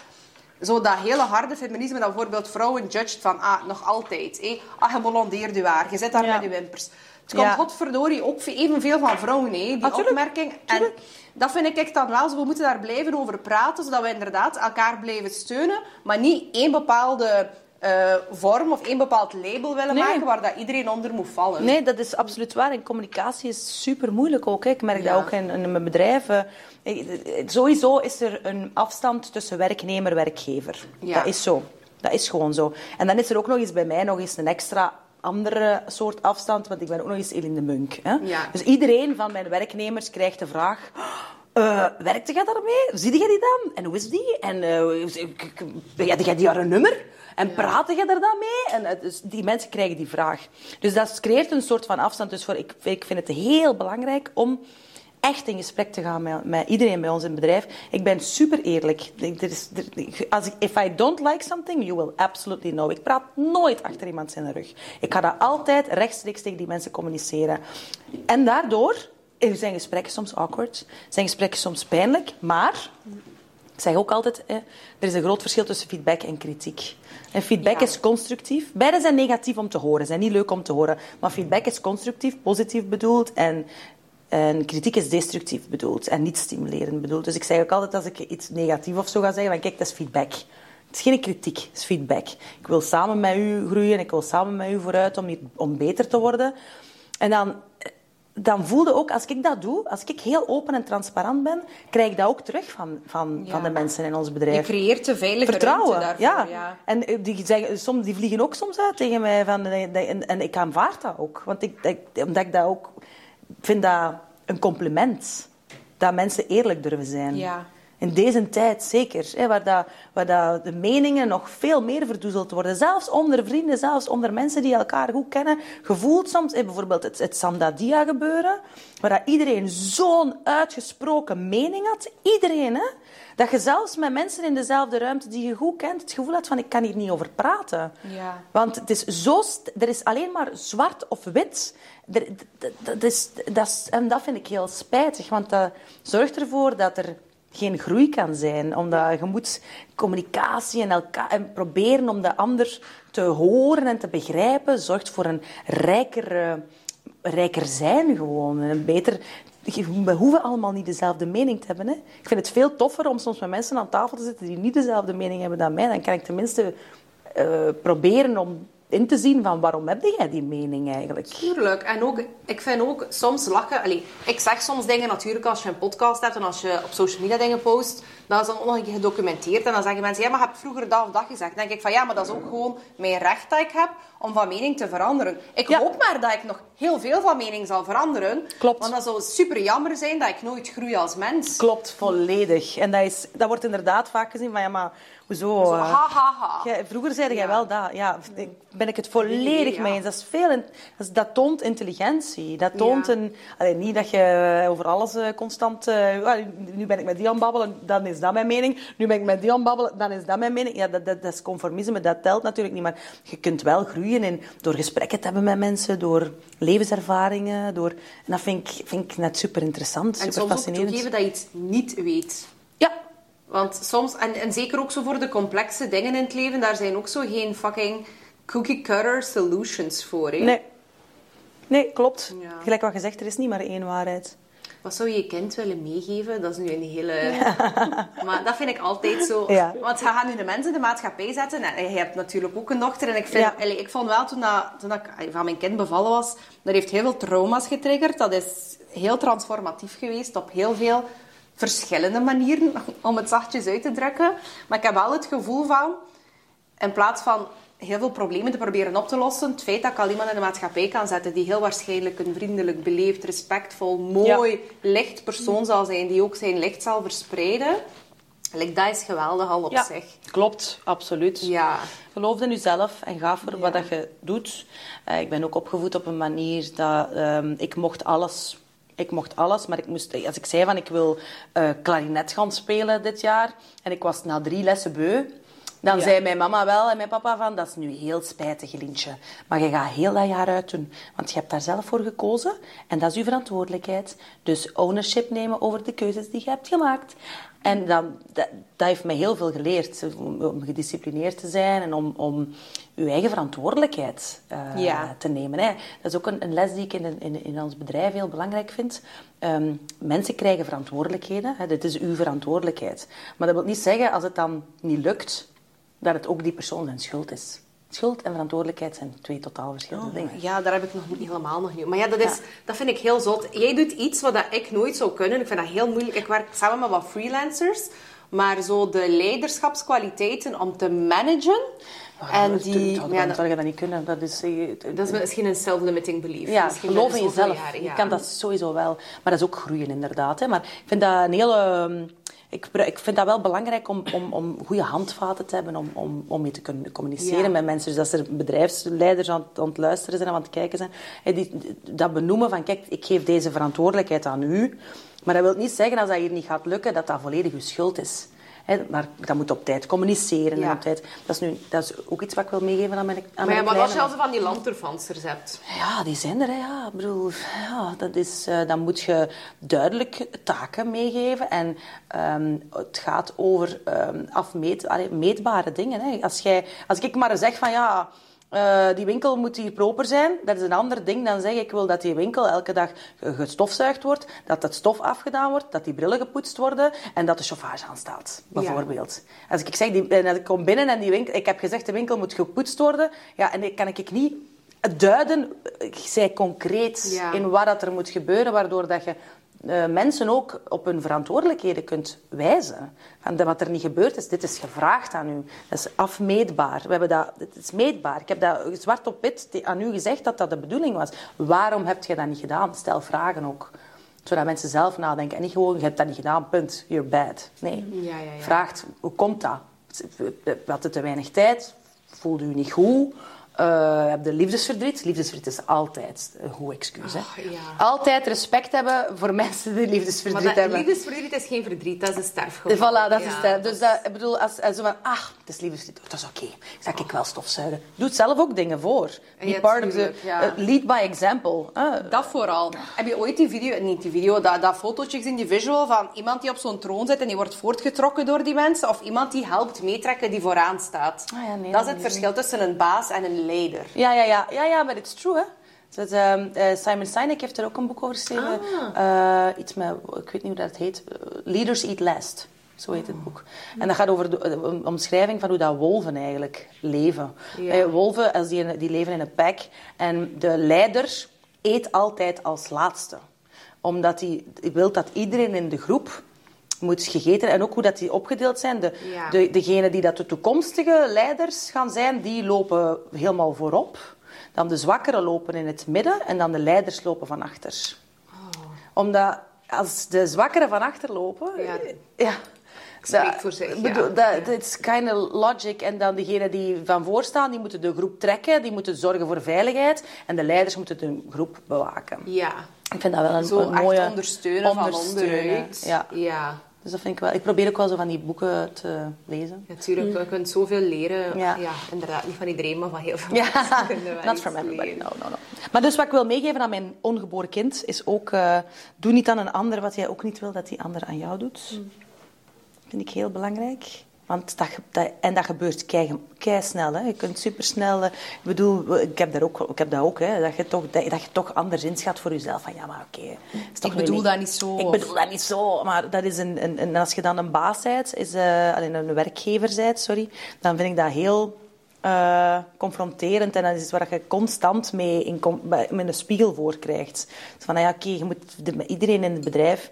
zo dat hele harde feminisme dat bijvoorbeeld vrouwen judged van, ah, nog altijd. hé. Ah, je blondeert je haar, je zit daar Ja. met je wimpers. Het komt Ja. godverdorie ook evenveel van vrouwen, hé, die Ah, opmerking. En dat vind ik echt dan wel zo. We moeten daar blijven over praten, zodat we inderdaad elkaar blijven steunen, maar niet één bepaalde eh, vorm of één bepaald label willen Nee. maken waar dat iedereen onder moet vallen. Nee, dat is absoluut waar. En communicatie is super moeilijk ook. Hè. Ik merk Ja. dat ook in, in mijn bedrijven. Sowieso is er een afstand tussen werknemer en werkgever. Ja. Dat is zo. Dat is gewoon zo. En dan is er ook nog eens bij mij nog eens een extra andere soort afstand, want ik ben ook nog eens Eline de Munk. Hè? Ja. Dus iedereen van mijn werknemers krijgt de vraag... eh werkte jij daarmee? Zie jij die dan? En hoe is die? En uh, had jij die haar een nummer? En praatte je daar dan mee? En, eh, dus die mensen krijgen die vraag. Dus dat creëert een soort van afstand. Dus voor, ik, ik vind het heel belangrijk om echt in gesprek te gaan met, met iedereen bij ons in het bedrijf. Ik ben super eerlijk. Er is, er, als ik, if I don't like something, you will absolutely know. Ik praat nooit achter iemand zijn rug. Ik ga dat altijd rechtstreeks tegen die mensen communiceren. En daardoor zijn gesprekken soms awkward, zijn gesprekken soms pijnlijk, maar ik zeg ook altijd, eh, er is een groot verschil tussen feedback en kritiek. En feedback Ja. is constructief. Beide zijn negatief om te horen, zijn niet leuk om te horen. Maar feedback is constructief, positief bedoeld. En, en kritiek is destructief bedoeld en niet stimulerend bedoeld. Dus ik zeg ook altijd als ik iets negatief of zo ga zeggen, van kijk, dat is feedback. Het is geen kritiek, het is feedback. Ik wil samen met u groeien, ik wil samen met u vooruit om, hier, om beter te worden. En dan dan voelde ook, als ik dat doe, als ik heel open en transparant ben, krijg ik dat ook terug van, van, Ja. van de mensen in ons Je bedrijf. creëert de veilige Vertrouwen, ruimte ja. daarvoor. Ja. En eh, die, zeggen, soms, die vliegen ook soms uit tegen mij. Van, eh, en, en ik aanvaard dat ook. Want ik, ik- omdat ik dat ook vind dat een compliment. Dat mensen eerlijk durven zijn. Ja. In deze tijd zeker, hè, waar, dat, waar dat de meningen nog veel meer verdoezeld worden. Zelfs onder vrienden, zelfs onder mensen die elkaar goed kennen. Gevoeld soms, hè, bijvoorbeeld het, het Sandadia gebeuren, waar dat iedereen zo'n uitgesproken mening had. Iedereen, hè. Dat je zelfs met mensen in dezelfde ruimte die je goed kent, het gevoel had van ik kan hier niet over praten. Ja. Want het is zo er is alleen maar zwart of wit. Er, dat is, dat is, en dat vind ik heel spijtig, want dat zorgt ervoor dat er geen groei kan zijn. Omdat je moet communicatie en, elkaar, en proberen om de ander te horen en te begrijpen, zorgt voor een rijker, rijker zijn gewoon. Een beter we hoeven allemaal niet dezelfde mening te hebben. Hè? Ik vind het veel toffer om soms met mensen aan tafel te zitten die niet dezelfde mening hebben dan mij. Dan kan ik tenminste eh, proberen om in te zien van waarom heb jij die mening eigenlijk. Tuurlijk. En ook, ik vind ook soms lachen. Allee, ik zeg soms dingen natuurlijk als je een podcast hebt en als je op social media dingen post. Dan is dat ook nog een keer gedocumenteerd. En dan zeggen mensen, ja, maar je hebt vroeger dat of dat gezegd. Dan denk ik van, ja, maar dat is ook gewoon mijn recht dat ik heb om van mening te veranderen. Ik Ja. hoop maar dat ik nog heel veel van mening zal veranderen. Klopt. Want dat zou super jammer zijn dat ik nooit groei als mens. Klopt, volledig. En dat, is, dat wordt inderdaad vaak gezien van, ja, maar hoezo? Zo, eh, ha, ha, ha. jij- vroeger zei jij Ja. wel dat. Ja, ben ik het volledig ja. mee eens. Dat, is veel, dat, dat toont intelligentie. Dat toont een... Allee, niet dat je over alles eh, constant... eh, nu ben ik met die aan babbelen, dan is dat mijn mening. Nu ben ik met die aan het babbelen, dan is dat mijn mening. Ja, dat, dat, dat is conformisme, dat telt natuurlijk niet. Maar je kunt wel groeien in, door gesprekken te hebben met mensen, door levenservaringen. Door, en dat vind ik, vind ik net super interessant, En super soms ook fascinerend. toegeven dat je iets niet weet. Ja, Want soms, en, en zeker ook zo voor de complexe dingen in het leven, daar zijn ook zo geen fucking cookie-cutter solutions voor. Hè? Nee. Nee, klopt. Ja. Gelijk wat gezegd, er is niet maar één waarheid. Wat zou je je kind willen meegeven? Dat is nu een hele... Maar dat vind ik altijd zo. Ja. Want je gaat nu de mensen in de maatschappij zetten. En je hebt natuurlijk ook een dochter. En ik, vind, Ja. ik vond wel, toen, dat, toen dat ik van mijn kind bevallen was, dat heeft heel veel trauma's getriggerd. Dat is heel transformatief geweest op heel veel verschillende manieren, om het zachtjes uit te drukken. Maar ik heb wel het gevoel van, in plaats van heel veel problemen te proberen op te lossen, het feit dat ik al iemand in de maatschappij kan zetten die heel waarschijnlijk een vriendelijk, beleefd, respectvol, mooi, licht persoon zal zijn, die ook zijn licht zal verspreiden, like, dat is geweldig al op Ja, zich. klopt, absoluut. Ja. Geloof in jezelf en ga voor wat dat je doet. Eh, ik ben ook opgevoed op een manier dat ehm, ik mocht alles. Ik mocht alles, maar ik moest, als ik zei van ik wil eh klarinet gaan spelen dit jaar en ik was na drie lessen beu, dan Ja. zei mijn mama wel en mijn papa van dat is nu heel spijtig, Lintje. Maar je gaat heel dat jaar uit doen, want je hebt daar zelf voor gekozen en dat is uw verantwoordelijkheid. Dus ownership nemen over de keuzes die je hebt gemaakt. En dan, dat, dat heeft mij heel veel geleerd, om, om gedisciplineerd te zijn en om, om uw eigen verantwoordelijkheid eh, Ja. te nemen. Hè. Dat is ook een, een les die ik in, in, in ons bedrijf heel belangrijk vind. Ehm, mensen krijgen verantwoordelijkheden. Hè. Dit is uw verantwoordelijkheid. Maar dat wil niet zeggen, als het dan niet lukt, dat het ook die persoon zijn schuld is. Schuld en verantwoordelijkheid zijn twee totaal verschillende dingen. Ja, daar heb ik nog niet helemaal nog niet. Maar ja, dat, is, dat vind ik heel zot. Jij doet iets wat ik nooit zou kunnen. Ik vind dat heel moeilijk. Ik werk samen met wat freelancers. Maar zo de leiderschapskwaliteiten om te managen... En die... Dat, ja, dat, zou je dat niet kunnen. Dat is, eh, dat is misschien een self-limiting belief. Ja, Misschien geloof in jezelf. jaren, Je kan dat sowieso wel. Maar dat is ook groeien, inderdaad. Hè. Maar ik vind dat een hele... Ik, ik vind dat wel belangrijk om, om, om goede handvaten te hebben om, om, om mee te kunnen communiceren Ja. met mensen. Dus als er bedrijfsleiders aan, het- aan het luisteren zijn en aan het kijken zijn, die, dat benoemen van, kijk, ik geef deze verantwoordelijkheid aan u. Maar dat wil niet zeggen, als dat hier niet gaat lukken, dat dat volledig uw schuld is. Hè, maar dat moet op tijd communiceren. Ja. En op tijd, dat, is nu, dat is ook iets wat ik wil meegeven aan mijn, aan Maar, mijn ja, maar als je kleine. al zo van die landturfansers hebt... Ja, die zijn er. Hè, ja. Ik bedoel, ja, dat is, eh, dan moet je duidelijk taken meegeven. En ehm, het gaat over afmeet, allee, meetbare dingen. Hè. Als, jij, als ik maar zeg van ja, eh, die winkel moet hier proper zijn, dat is een ander ding. Dan zeg ik, wil dat die winkel elke dag ge- gestofzuigd wordt, dat het stof afgedaan wordt, dat die brillen gepoetst worden en dat de chauffage aanstaat, bijvoorbeeld. Als ik zeg, die, en ik kom binnen en die winkel, ik heb gezegd de winkel moet gepoetst worden, ja, en dan kan ik niet duiden, ik zei concreet Ja. in wat dat er moet gebeuren, waardoor dat je eh, mensen ook op hun verantwoordelijkheden kunt wijzen. Van de- wat er niet gebeurd is, dit is gevraagd aan u. Dat is afmeetbaar. We hebben dat, het is meetbaar. Ik heb dat zwart op wit aan u gezegd dat dat de bedoeling was. Waarom heb je dat niet gedaan? Stel vragen ook. Zodat mensen zelf nadenken. En niet gewoon, je hebt dat niet gedaan, punt. You're bad. Nee. Ja, ja, ja. Vraagt, hoe komt dat? Had het te weinig tijd? Voelde u niet goed? Eh heb je liefdesverdriet? Liefdesverdriet is altijd een goed excuus. Hè? Oh, ja. Altijd respect hebben voor mensen die liefdesverdriet Maar dat hebben. liefdesverdriet is geen verdriet, dat is een sterfgeval. Voilà, dat is het. Dus dat, ik bedoel, als, als zo van, ach, het is liefdesverdriet, dat is oké. Zal ik wel stofzuigen? Doe zelf ook dingen voor. Niet Ja, part of the, eh, lead by example. Ah, Dat vooral. Heb je ooit die video, niet die video, dat, dat fotootje gezien, die visual van iemand die op zo'n troon zit en die wordt voortgetrokken door die mensen? Of iemand die helpt meetrekken die vooraan staat? Ah ja, nee, dat is dat het verschil tussen een baas en een leider. Ja, ja, ja, ja, ja, maar it's true, hè. Dus, ehm, eh, Simon Sinek heeft er ook een boek over geschreven. Eh, iets met, ik weet niet hoe dat heet. Eh, Leaders Eat Last. Zo heet het boek. En dat gaat over de, omschrijving van hoe dat wolven eigenlijk leven. Wolven, als die, die leven in een pack. En de leider eet altijd als laatste. Omdat hij wil dat iedereen in de groep moet gegeten. En ook hoe dat die opgedeeld zijn. De, Ja. de, degenen die dat de toekomstige leiders gaan zijn, die lopen helemaal voorop. Dan de zwakkeren lopen in het midden en dan de leiders lopen van achter. Omdat als de zwakkeren van achter lopen... Ja. ja Spreekt voor zich, bedoel, dat dat is kind of logic. En dan degenen die van voor staan, die moeten de groep trekken. Die moeten zorgen voor veiligheid. En de leiders moeten de groep bewaken. Ja. Ik vind dat wel een, Zo een mooie... ondersteunen, van onderuit. Ja. ja. Dus dat vind ik wel... Ik probeer ook wel zo van die boeken te lezen. Natuurlijk, je kunt zoveel leren. Ja. Ja. inderdaad. Niet van iedereen, maar van heel veel Ja, mensen wel not from everybody. No, no, no. Maar dus wat ik wil meegeven aan mijn ongeboren kind is ook... eh, doe niet aan een ander wat jij ook niet wil dat die ander aan jou doet. Mm. Vind ik heel belangrijk. Want dat, dat, en dat gebeurt kei, kei snel. Hè. Je kunt supersnel... eh, ik bedoel, ik heb, daar ook, ik heb dat ook. Hè, dat, je toch, dat, dat je toch anders inschat voor jezelf. Van ja, maar oké. toch Ik bedoel dat niet zo, Ik of- bedoel dat niet zo. Maar dat is een, een, en als je dan een baas bent, is, eh, alleen een werkgever bent, sorry, dan vind ik dat heel eh, confronterend. En dat is iets waar je constant mee in, met een spiegel voor krijgt. Dus van, nou ja, oké, je moet de- iedereen in het bedrijf...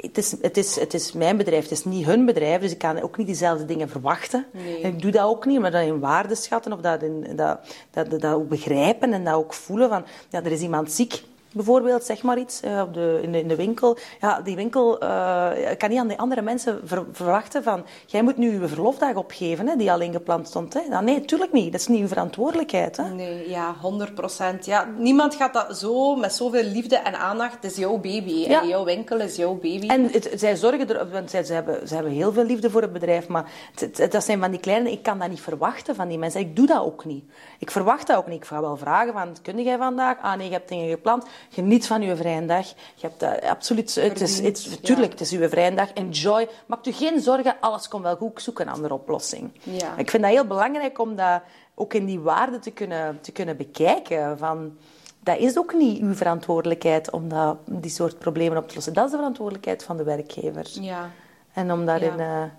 Het is, het, is, het is mijn bedrijf, het is niet hun bedrijf, dus ik kan ook niet diezelfde dingen verwachten. En ik doe dat ook niet, maar dat in waarde schatten of dat, in, dat, dat, dat ook begrijpen en dat ook voelen van, ja, er is iemand ziek. Bijvoorbeeld, zeg maar iets, eh, op de, in, de, in de winkel. Ja, die winkel eh, kan niet aan die andere mensen ver- verwachten van... Jij moet nu je verlofdag opgeven, hè, die al ingepland stond. Hè. Ja, nee, tuurlijk niet. Dat is niet uw verantwoordelijkheid. Hè. Nee, ja, 100 procent. Ja, niemand gaat dat zo met zoveel liefde en aandacht. Het is jouw baby. Ja. En jouw winkel is jouw baby. En het, zij zorgen er, want zij, ze, hebben, ze hebben heel veel liefde voor het bedrijf, maar het, het- dat zijn van die kleine, ik kan dat niet verwachten van die mensen. Ik doe dat ook niet. Ik verwacht dat ook niet. Ik ga wel vragen van, kun jij vandaag? Ah nee, je hebt dingen gepland. Geniet van je vrije dag. Je hebt dat absoluut, het is, het, tuurlijk, het is uw vrije dag. Enjoy. Maak u geen zorgen, alles komt wel goed. Ik zoek een andere oplossing. Ja. Ik vind dat heel belangrijk om dat ook in die waarde te kunnen, te kunnen bekijken. Van, dat is ook niet uw verantwoordelijkheid om dat, die soort problemen op te lossen. Dat is de verantwoordelijkheid van de werkgever. Ja. En om daarin... Ja. eh,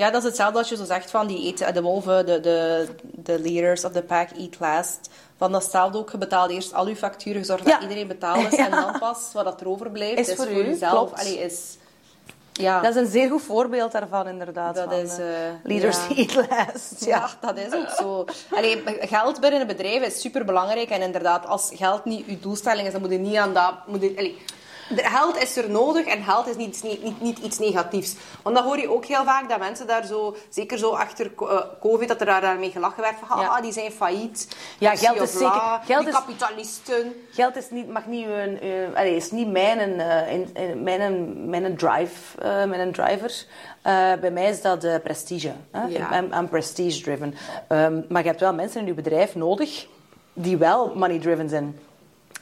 Ja, dat is hetzelfde als je zo zegt van die eten, de wolven, de, de, de leaders of the pack eat last. Van datzelfde ook, je betaalt eerst al je facturen, zorg dat Ja. iedereen betaald is en dan pas wat dat er overblijft Is is, voor voor, jezelf. Allee, is, ja, Dat is een zeer goed voorbeeld daarvan, inderdaad. Dat van, is, eh, eh, leaders ja. eat last. Ja, dat is ook zo. Allee, geld binnen een bedrijf is super belangrijk. En inderdaad, als geld niet uw doelstelling is, dan moet je niet aan dat. Moet je, allee, geld is er nodig en geld is niet, niet, niet, iets negatiefs. Want dan hoor je ook heel vaak dat mensen daar zo, zeker zo achter eh, COVID, dat er daar daarmee gelachen werd van, ah, die zijn failliet. Ja, geld is zeker- geld die is- kapitalisten. Geld is niet, mag niet een, eh, allee, is niet mijn, eh, in- in- mijn, mijn drive, eh, mijn driver. Bij mij is dat prestige. Hè? Ja. I'm, I'm prestige-driven. Ehm, maar je hebt wel mensen in je bedrijf nodig die wel money-driven zijn.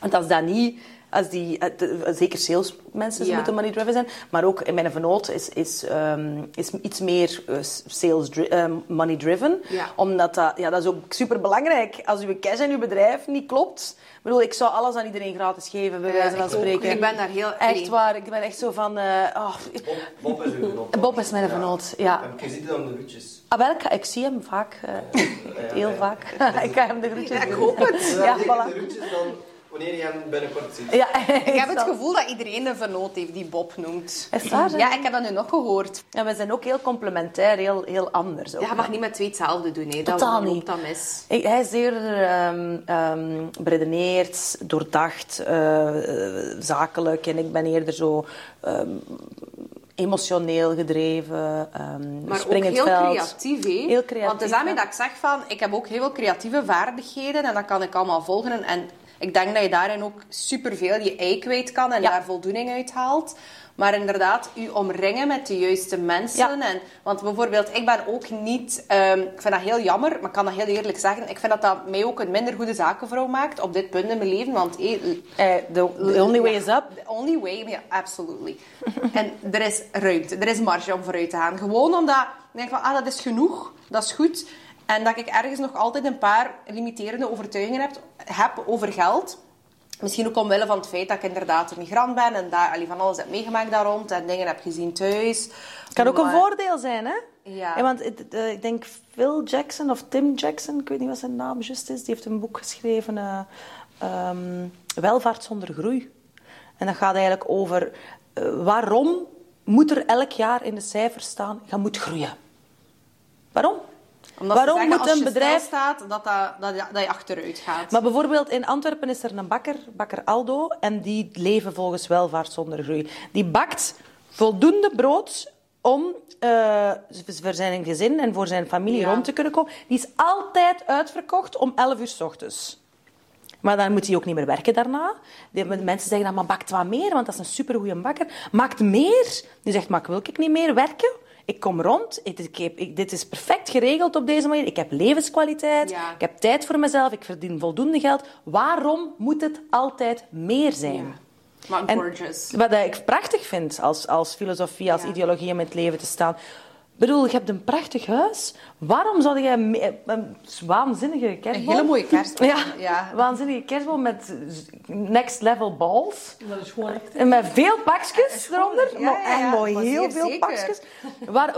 Want als dat niet... Als die, eh, de- zeker salesmensen Ja. moeten money-driven zijn. Maar ook in mijn vernoot is, is, ehm, is iets meer eh, sales ehm, money-driven. Ja. Omdat dat, ja, dat is ook super belangrijk. Als uw cash in uw bedrijf niet klopt... Ik bedoel, ik zou alles aan iedereen gratis geven, bij Ja, wijze van ik ook. spreken. Ik ben daar heel- Echt nee. waar. Ik ben echt zo van... eh, oh, Bob is uw vernoot. Bob is mijn vernoot, ja. En je ziet het aan de groetjes. Ah, wel, ik, ik zie hem vaak. eh, heel vaak. ik ga hem de groetjes ik hoop het. Ja, de voilà. groetjes dan wanneer je hem binnenkort ziet. Ja, Ik heb het gevoel dat iedereen een vernoot heeft die Bob noemt. Is waar? Ja, ik heb dat nu nog gehoord. Ja, we zijn ook heel complementair, heel, heel anders. Ook, Ja, je mag niet met twee hetzelfde doen. Hè. Dat, Totaal dan loopt niet. dat mis. Ik- Hij is eerder ehm ehm, beredeneerd, doordacht, eh, zakelijk. En ik ben eerder zo ehm, emotioneel gedreven, ehm Maar ook heel veld. creatief, hè? Heel creatief, Want het is daarmee dat ik zeg van... Ik heb ook heel veel creatieve vaardigheden en dat kan ik allemaal volgen. En- En ik denk dat je daarin ook superveel je ei kwijt kan en Ja. daar voldoening uit haalt. Maar inderdaad, u omringen met de juiste mensen. Ja. En, want bijvoorbeeld, ik ben ook niet... ehm, ik vind dat heel jammer, maar ik kan dat heel eerlijk zeggen. Ik vind dat dat mij ook een minder goede zakenvrouw maakt op dit punt in mijn leven. Want eh, Eh, the, the only way is up. The only way, ja, absolutely. en er is ruimte, er is marge om vooruit te gaan. Gewoon omdat ik denk van, ah, dat is genoeg, dat is goed. En dat ik ergens nog altijd een paar limiterende overtuigingen heb, heb over geld. Misschien ook omwille van het feit dat ik inderdaad een migrant ben en daar, allee, van alles heb meegemaakt daar rond en dingen heb gezien thuis. Het kan ook een voordeel zijn, hè? Ja. want het- eh, ik denk Phil Jackson of Tim Jackson, ik weet niet wat zijn naam juist is, die heeft een boek geschreven, ehm, Welvaart zonder groei. En dat gaat eigenlijk over eh, waarom moet er elk jaar in de cijfers staan, je moet groeien. Waarom? Omdat waarom zeggen, moet een bedrijf staat dat, dat, dat, dat je achteruit gaat. maar bijvoorbeeld in Antwerpen is er een bakker, bakker Aldo, en die leven volgens welvaart zonder groei. Die bakt voldoende brood om eh, voor zijn gezin en voor zijn familie Ja. rond te kunnen komen. Die is altijd uitverkocht om 11 uur s ochtends. Maar dan moet hij ook niet meer werken daarna. De mensen zeggen dan, maar bakt wat meer, want dat is een supergoeie bakker. Maakt meer. Die zegt, maar ik wil ik niet meer werken. Ik kom rond. Ik, ik heb- ik- dit is perfect geregeld op deze manier. Ik heb levenskwaliteit. Ja. Ik heb tijd voor mezelf. Ik verdien voldoende geld. Waarom moet het altijd meer zijn? Maar En gorgeous. Wat ik prachtig vind als, als filosofie, als ideologie om in het leven te staan. Ik bedoel, je hebt een prachtig huis. Waarom zou je me- een waanzinnige kerstboom... Een hele mooie kerstboom, Ja, ja. waanzinnige kerstboom met next level balls. Dat is gewoon echt... En met veel pakjes eronder. ja, ja, ja. En mooi, heel veel zeker. pakjes. Waar,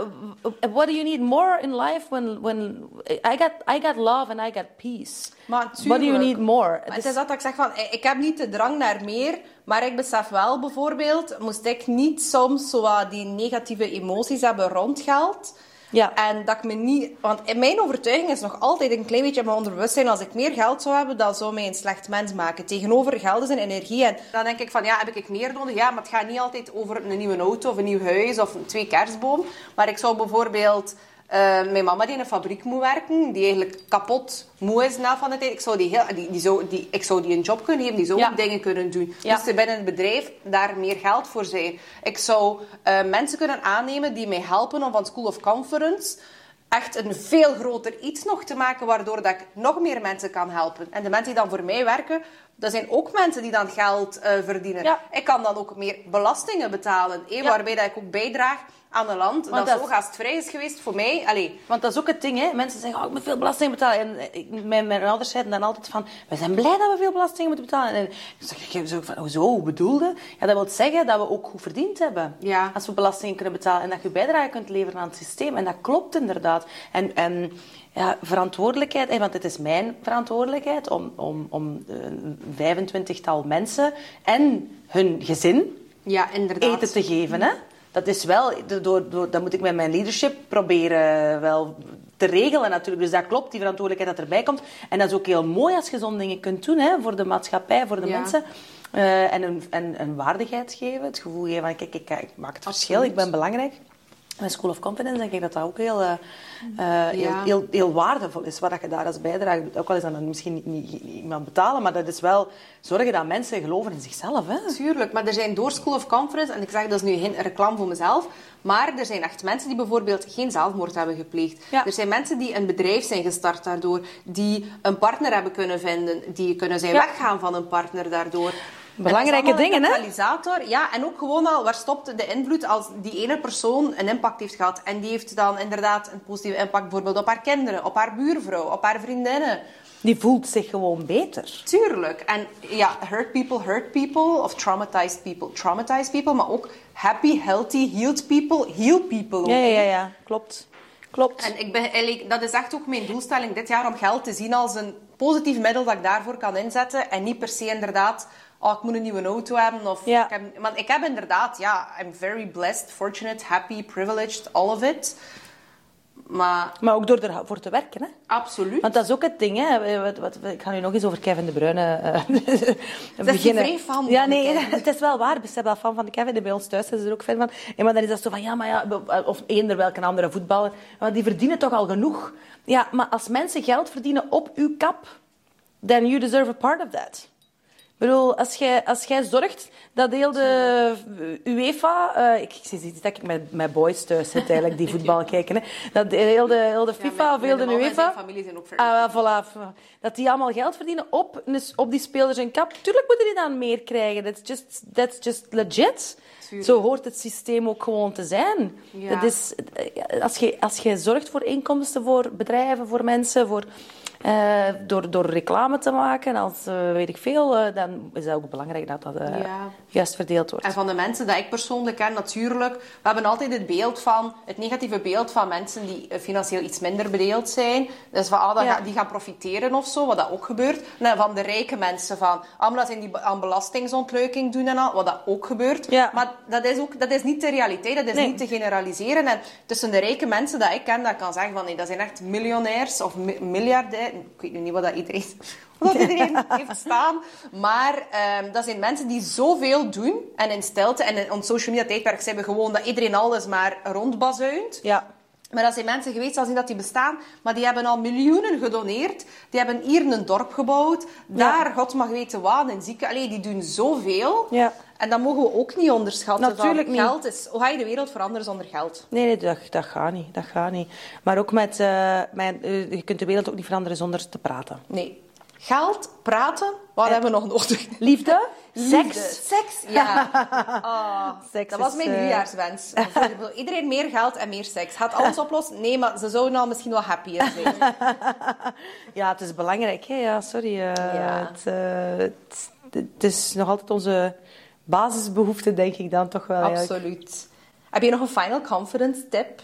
what do you need more in life when... when I, got, I got love and I got peace. Maar What do you tuurlijk. need more? Maar Het is- is dat ik zeg van, ik heb niet de drang naar meer, maar ik besef wel bijvoorbeeld, moest ik niet soms zo wat die negatieve emoties hebben rond geld. Ja. En dat ik me niet... Want in mijn overtuiging is nog altijd een klein beetje in mijn onderbewustzijn, als ik meer geld zou hebben, dat zou mij een slecht mens maken. Tegenover geld is een energie. En dan denk ik van, ja, heb ik meer nodig? Ja, maar het gaat niet altijd over een nieuwe auto of een nieuw huis of twee kerstboom. Maar ik zou bijvoorbeeld... eh, mijn mama die in een fabriek moet werken, die eigenlijk kapot moe is na van de tijd. Ik zou die, heel, die, die zou, die, ik zou die een job kunnen geven, die zou Ja. ook dingen kunnen doen. Ja. Dus er binnen het bedrijf daar meer geld voor zijn. Ik zou eh, mensen kunnen aannemen die mij helpen om van School of Conference echt een veel groter iets nog te maken, waardoor dat ik nog meer mensen kan helpen. En de mensen die dan voor mij werken, dat zijn ook mensen die dan geld eh, verdienen. Ja. Ik kan dan ook meer belastingen betalen, eh, waarbij dat ik ook bijdraag aan een land Want dat, dat zo gastvrij is geweest voor mij. Allee, Want dat is ook het ding, hè. Mensen zeggen, oh, ik moet veel belasting betalen. En eh, ik- mijn, mijn ouders zeiden dan altijd van, we zijn blij dat we veel belasting moeten betalen. En ik zeg, ik zo van, hoezo, hoe bedoelde? Ja, dat wil zeggen dat we ook goed verdiend hebben. Ja. Als we belastingen kunnen betalen en dat je bijdrage kunt leveren aan het systeem. En dat klopt inderdaad. En, en ja, verantwoordelijkheid, hè, want het is mijn verantwoordelijkheid om, om, om eh, een 25-tal mensen en hun gezin ja, inderdaad. eten te geven. Hè? Dat is wel, door, door, dat moet ik met mijn leadership proberen wel te regelen natuurlijk. Dus dat klopt, die verantwoordelijkheid dat erbij komt. En dat is ook heel mooi als je zo'n dingen kunt doen hè, voor de maatschappij, voor de Ja. mensen. Eh, en, een, en een waardigheid geven, het gevoel geven van kijk, ik, ik maak het verschil, ik ben belangrijk. Met School of Confidence denk ik dat dat ook heel, eh, eh, heel, heel, heel waardevol is, wat je daar als bijdrage doet. Ook al is dat dan misschien niet, niet, niet iemand betalen, maar dat is wel zorgen dat mensen geloven in zichzelf. Hè? Tuurlijk, maar er zijn door School of Conference, en ik zeg dat is nu geen reclame voor mezelf, maar er zijn echt mensen die bijvoorbeeld geen zelfmoord hebben gepleegd. Ja. Er zijn mensen die een bedrijf zijn gestart daardoor, die een partner hebben kunnen vinden, die kunnen zijn Ja. weggaan van een partner daardoor. Belangrijke dingen, hè? katalysator. Ja, en ook gewoon al, waar stopt de invloed als die ene persoon een impact heeft gehad. En die heeft dan inderdaad een positieve impact bijvoorbeeld op haar kinderen, op haar buurvrouw, op haar vriendinnen. Die voelt zich gewoon beter. Tuurlijk. En ja, hurt people hurt people. Of traumatized people traumatized people. Maar ook happy, healthy, healed people heal people. Ja, ja, ja, ja. klopt. Klopt. En ik ben, eigenlijk- dat is echt ook mijn doelstelling dit jaar om geld te zien als een positief middel dat ik daarvoor kan inzetten. En niet per se inderdaad, oh, ik moet een nieuwe auto hebben. Of Ja. ik heb, want ik heb inderdaad, ja, I'm very blessed, fortunate, happy, privileged, all of it. Maar Maar ook door ervoor te werken. Hè? absoluut. Want dat is ook het ding. Hè? Wat, wat, ik ga nu nog eens over Kevin De Bruyne uh, beginnen. vrij fan Ja, van nee, het is wel waar. Ik ben wel fan van de Kevin. En bij ons thuis is er ook fan van. En maar dan is dat zo van, ja, maar ja... Of eender welke andere voetballer. Maar die verdienen toch al genoeg. Ja, maar als mensen geld verdienen op uw kap... Then you deserve a part of that. Bedoel, als jij, als jij zorgt dat heel de UEFA... eh, ik, zie iets dat ik met, met boys thuis zit, eigenlijk, die voetbal kijken. Hè, dat heel de, heel de FIFA of heel de en UEFA... familie zijn ook Ah, voilà. Dat die allemaal geld verdienen op, op die spelers en kap. Tuurlijk moeten die dan meer krijgen. That's just, that's just legit. Zo hoort het systeem ook gewoon te zijn. Ja. Dat is, als, je, als je zorgt voor inkomsten voor bedrijven, voor mensen, voor eh, door, door reclame te maken, als eh, weet ik veel, eh, dan is het ook belangrijk dat dat Ja. juist verdeeld wordt. En van de mensen dat ik persoonlijk ken, natuurlijk, we hebben altijd het beeld van, het negatieve beeld van mensen die financieel iets minder bedeeld zijn. Dus van, ah, Ja. die gaan profiteren of zo, wat dat ook gebeurt. En van de rijke mensen van, ah, dat zijn die aan belastingsontluiking doen en al, wat dat ook gebeurt. Ja. Maar dat is, ook, dat is niet de realiteit, dat is Nee. niet te generaliseren. En tussen de rijke mensen dat ik ken, dat kan zeggen van, nee, dat zijn echt miljonairs of mi- miljardair. Ik weet nu niet wat dat iedereen, wat dat iedereen heeft staan. Maar ehm, dat zijn mensen die zoveel doen en in stilte. En in ons social media tijdperk zijn we gewoon dat iedereen alles maar rondbazuint. Ja. Maar dat zijn mensen geweest, al zien dat die bestaan, maar die hebben al miljoenen gedoneerd. Die hebben hier een dorp gebouwd. Daar, God mag weten wat, een zieke. Allee, die doen zoveel. Ja. En dat mogen we ook niet onderschatten. van Natuurlijk niet. Geld is... Hoe ga je de wereld veranderen zonder geld? Nee, nee dat, dat gaat niet. Dat gaat niet. Maar ook met... eh, mijn, eh, je kunt de wereld ook niet veranderen zonder te praten. Nee. Geld, praten, wat hebben we nog nodig? Liefde, Liefde. seks. Seks, ja. Ah, Seks dat was mijn eh, nieuwjaarswens. Voor Iedereen meer geld en meer seks. Gaat alles oplossen? Nee, maar ze zouden al misschien wel happier zijn. Ja, het is belangrijk. Hè? Ja, sorry. eh, Ja. Het, eh, het, het is nog altijd onze basisbehoefte, denk ik dan toch wel. eigenlijk. Absoluut. Heb je nog een final confidence tip?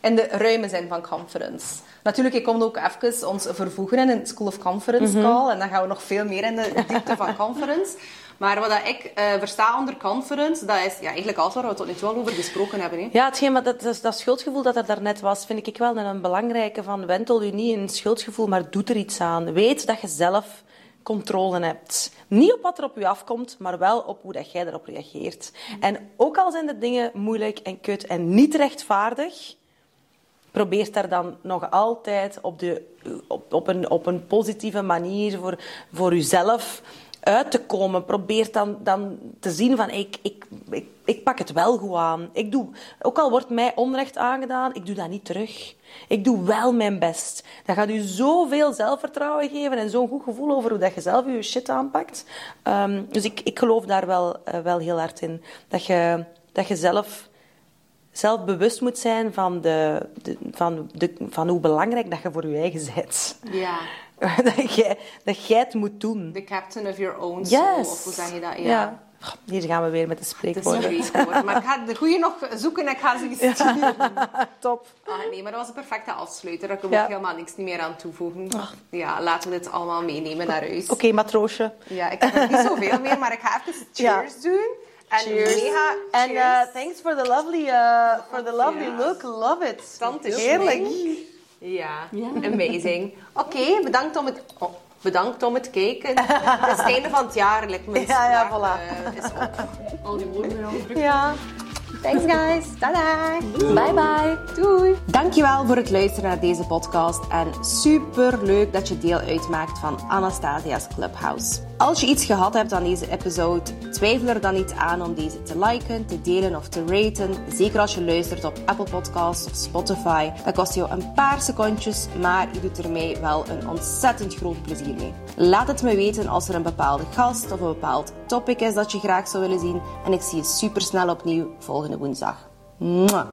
In de ruime zin van conference. Natuurlijk, ik kom ook even ons vervoegen in een School of Conference Mhm. call. En dan gaan we nog veel meer in de diepte van conference. Maar wat ik eh, versta onder conference, dat is ja, eigenlijk alles waar we tot nu toe al over gesproken hebben. Hè. Ja, hetgeen, maar dat, dat, dat schuldgevoel dat er daarnet was, vind ik wel een belangrijke. Van, wentel je niet in een schuldgevoel, maar doe er iets aan. Weet dat je zelf controle hebt. Niet op wat er op je afkomt, maar wel op hoe dat jij erop reageert. En ook al zijn de dingen moeilijk en kut en niet rechtvaardig, probeer daar dan nog altijd op, de, op, op, een, op een positieve manier voor, voor jezelf uit te komen. Probeer dan, dan te zien van ik, ik, ik, ik pak het wel goed aan. Ik doe, ook al wordt mij onrecht aangedaan, ik doe dat niet terug. Ik doe wel mijn best. Dat gaat u zoveel zelfvertrouwen geven en zo'n goed gevoel over hoe dat je zelf je shit aanpakt. Ehm, dus ik, ik geloof daar wel, eh, wel heel hard in. Dat je, dat je zelf zelf bewust moet zijn van, de, de- van, de, van hoe belangrijk dat je voor je eigen bent. Ja. dat, jij, dat jij het moet doen. The captain of your own soul. Yes. Of hoe zeg je dat? Ja. Ja. Hier gaan we weer met de Het is spreekwoorden. Maar ik ga de goede nog zoeken en ik ga ze sturen. Top. Ah, nee, maar dat was een perfecte afsluiter. Daar kan Ja. ik helemaal niks niet meer aan toevoegen. Ja, laten we dit allemaal meenemen naar huis. Oké, matroosje. Ja, ik heb er niet zoveel meer, maar ik ga even cheers doen. En Cheers. mega En uh, thanks for the lovely, uh, for the lovely Ja. look. Love it. Tante Heerlijk. Ja, amazing. Oké, bedankt om het... oh, bedankt om het kijken. Het is het einde van het jaar. Like, mijn Ja, ja, voilà. eh, is op. Al die woorden al druk. Ja. Thanks guys. Tada. Bye bye. Doei. Dankjewel voor het luisteren naar deze podcast en super leuk dat je deel uitmaakt van Anastasia's Clubhouse. Als je iets gehad hebt aan deze episode, twijfel er dan niet aan om deze te liken, te delen of te raten. Zeker als je luistert op Apple Podcasts of Spotify. Dat kost jou een paar secondjes, maar je doet er mij wel een ontzettend groot plezier mee. Laat het me weten als er een bepaalde gast of een bepaald topic is dat je graag zou willen zien. En ik zie je super snel opnieuw volgende woensdag. Mwah.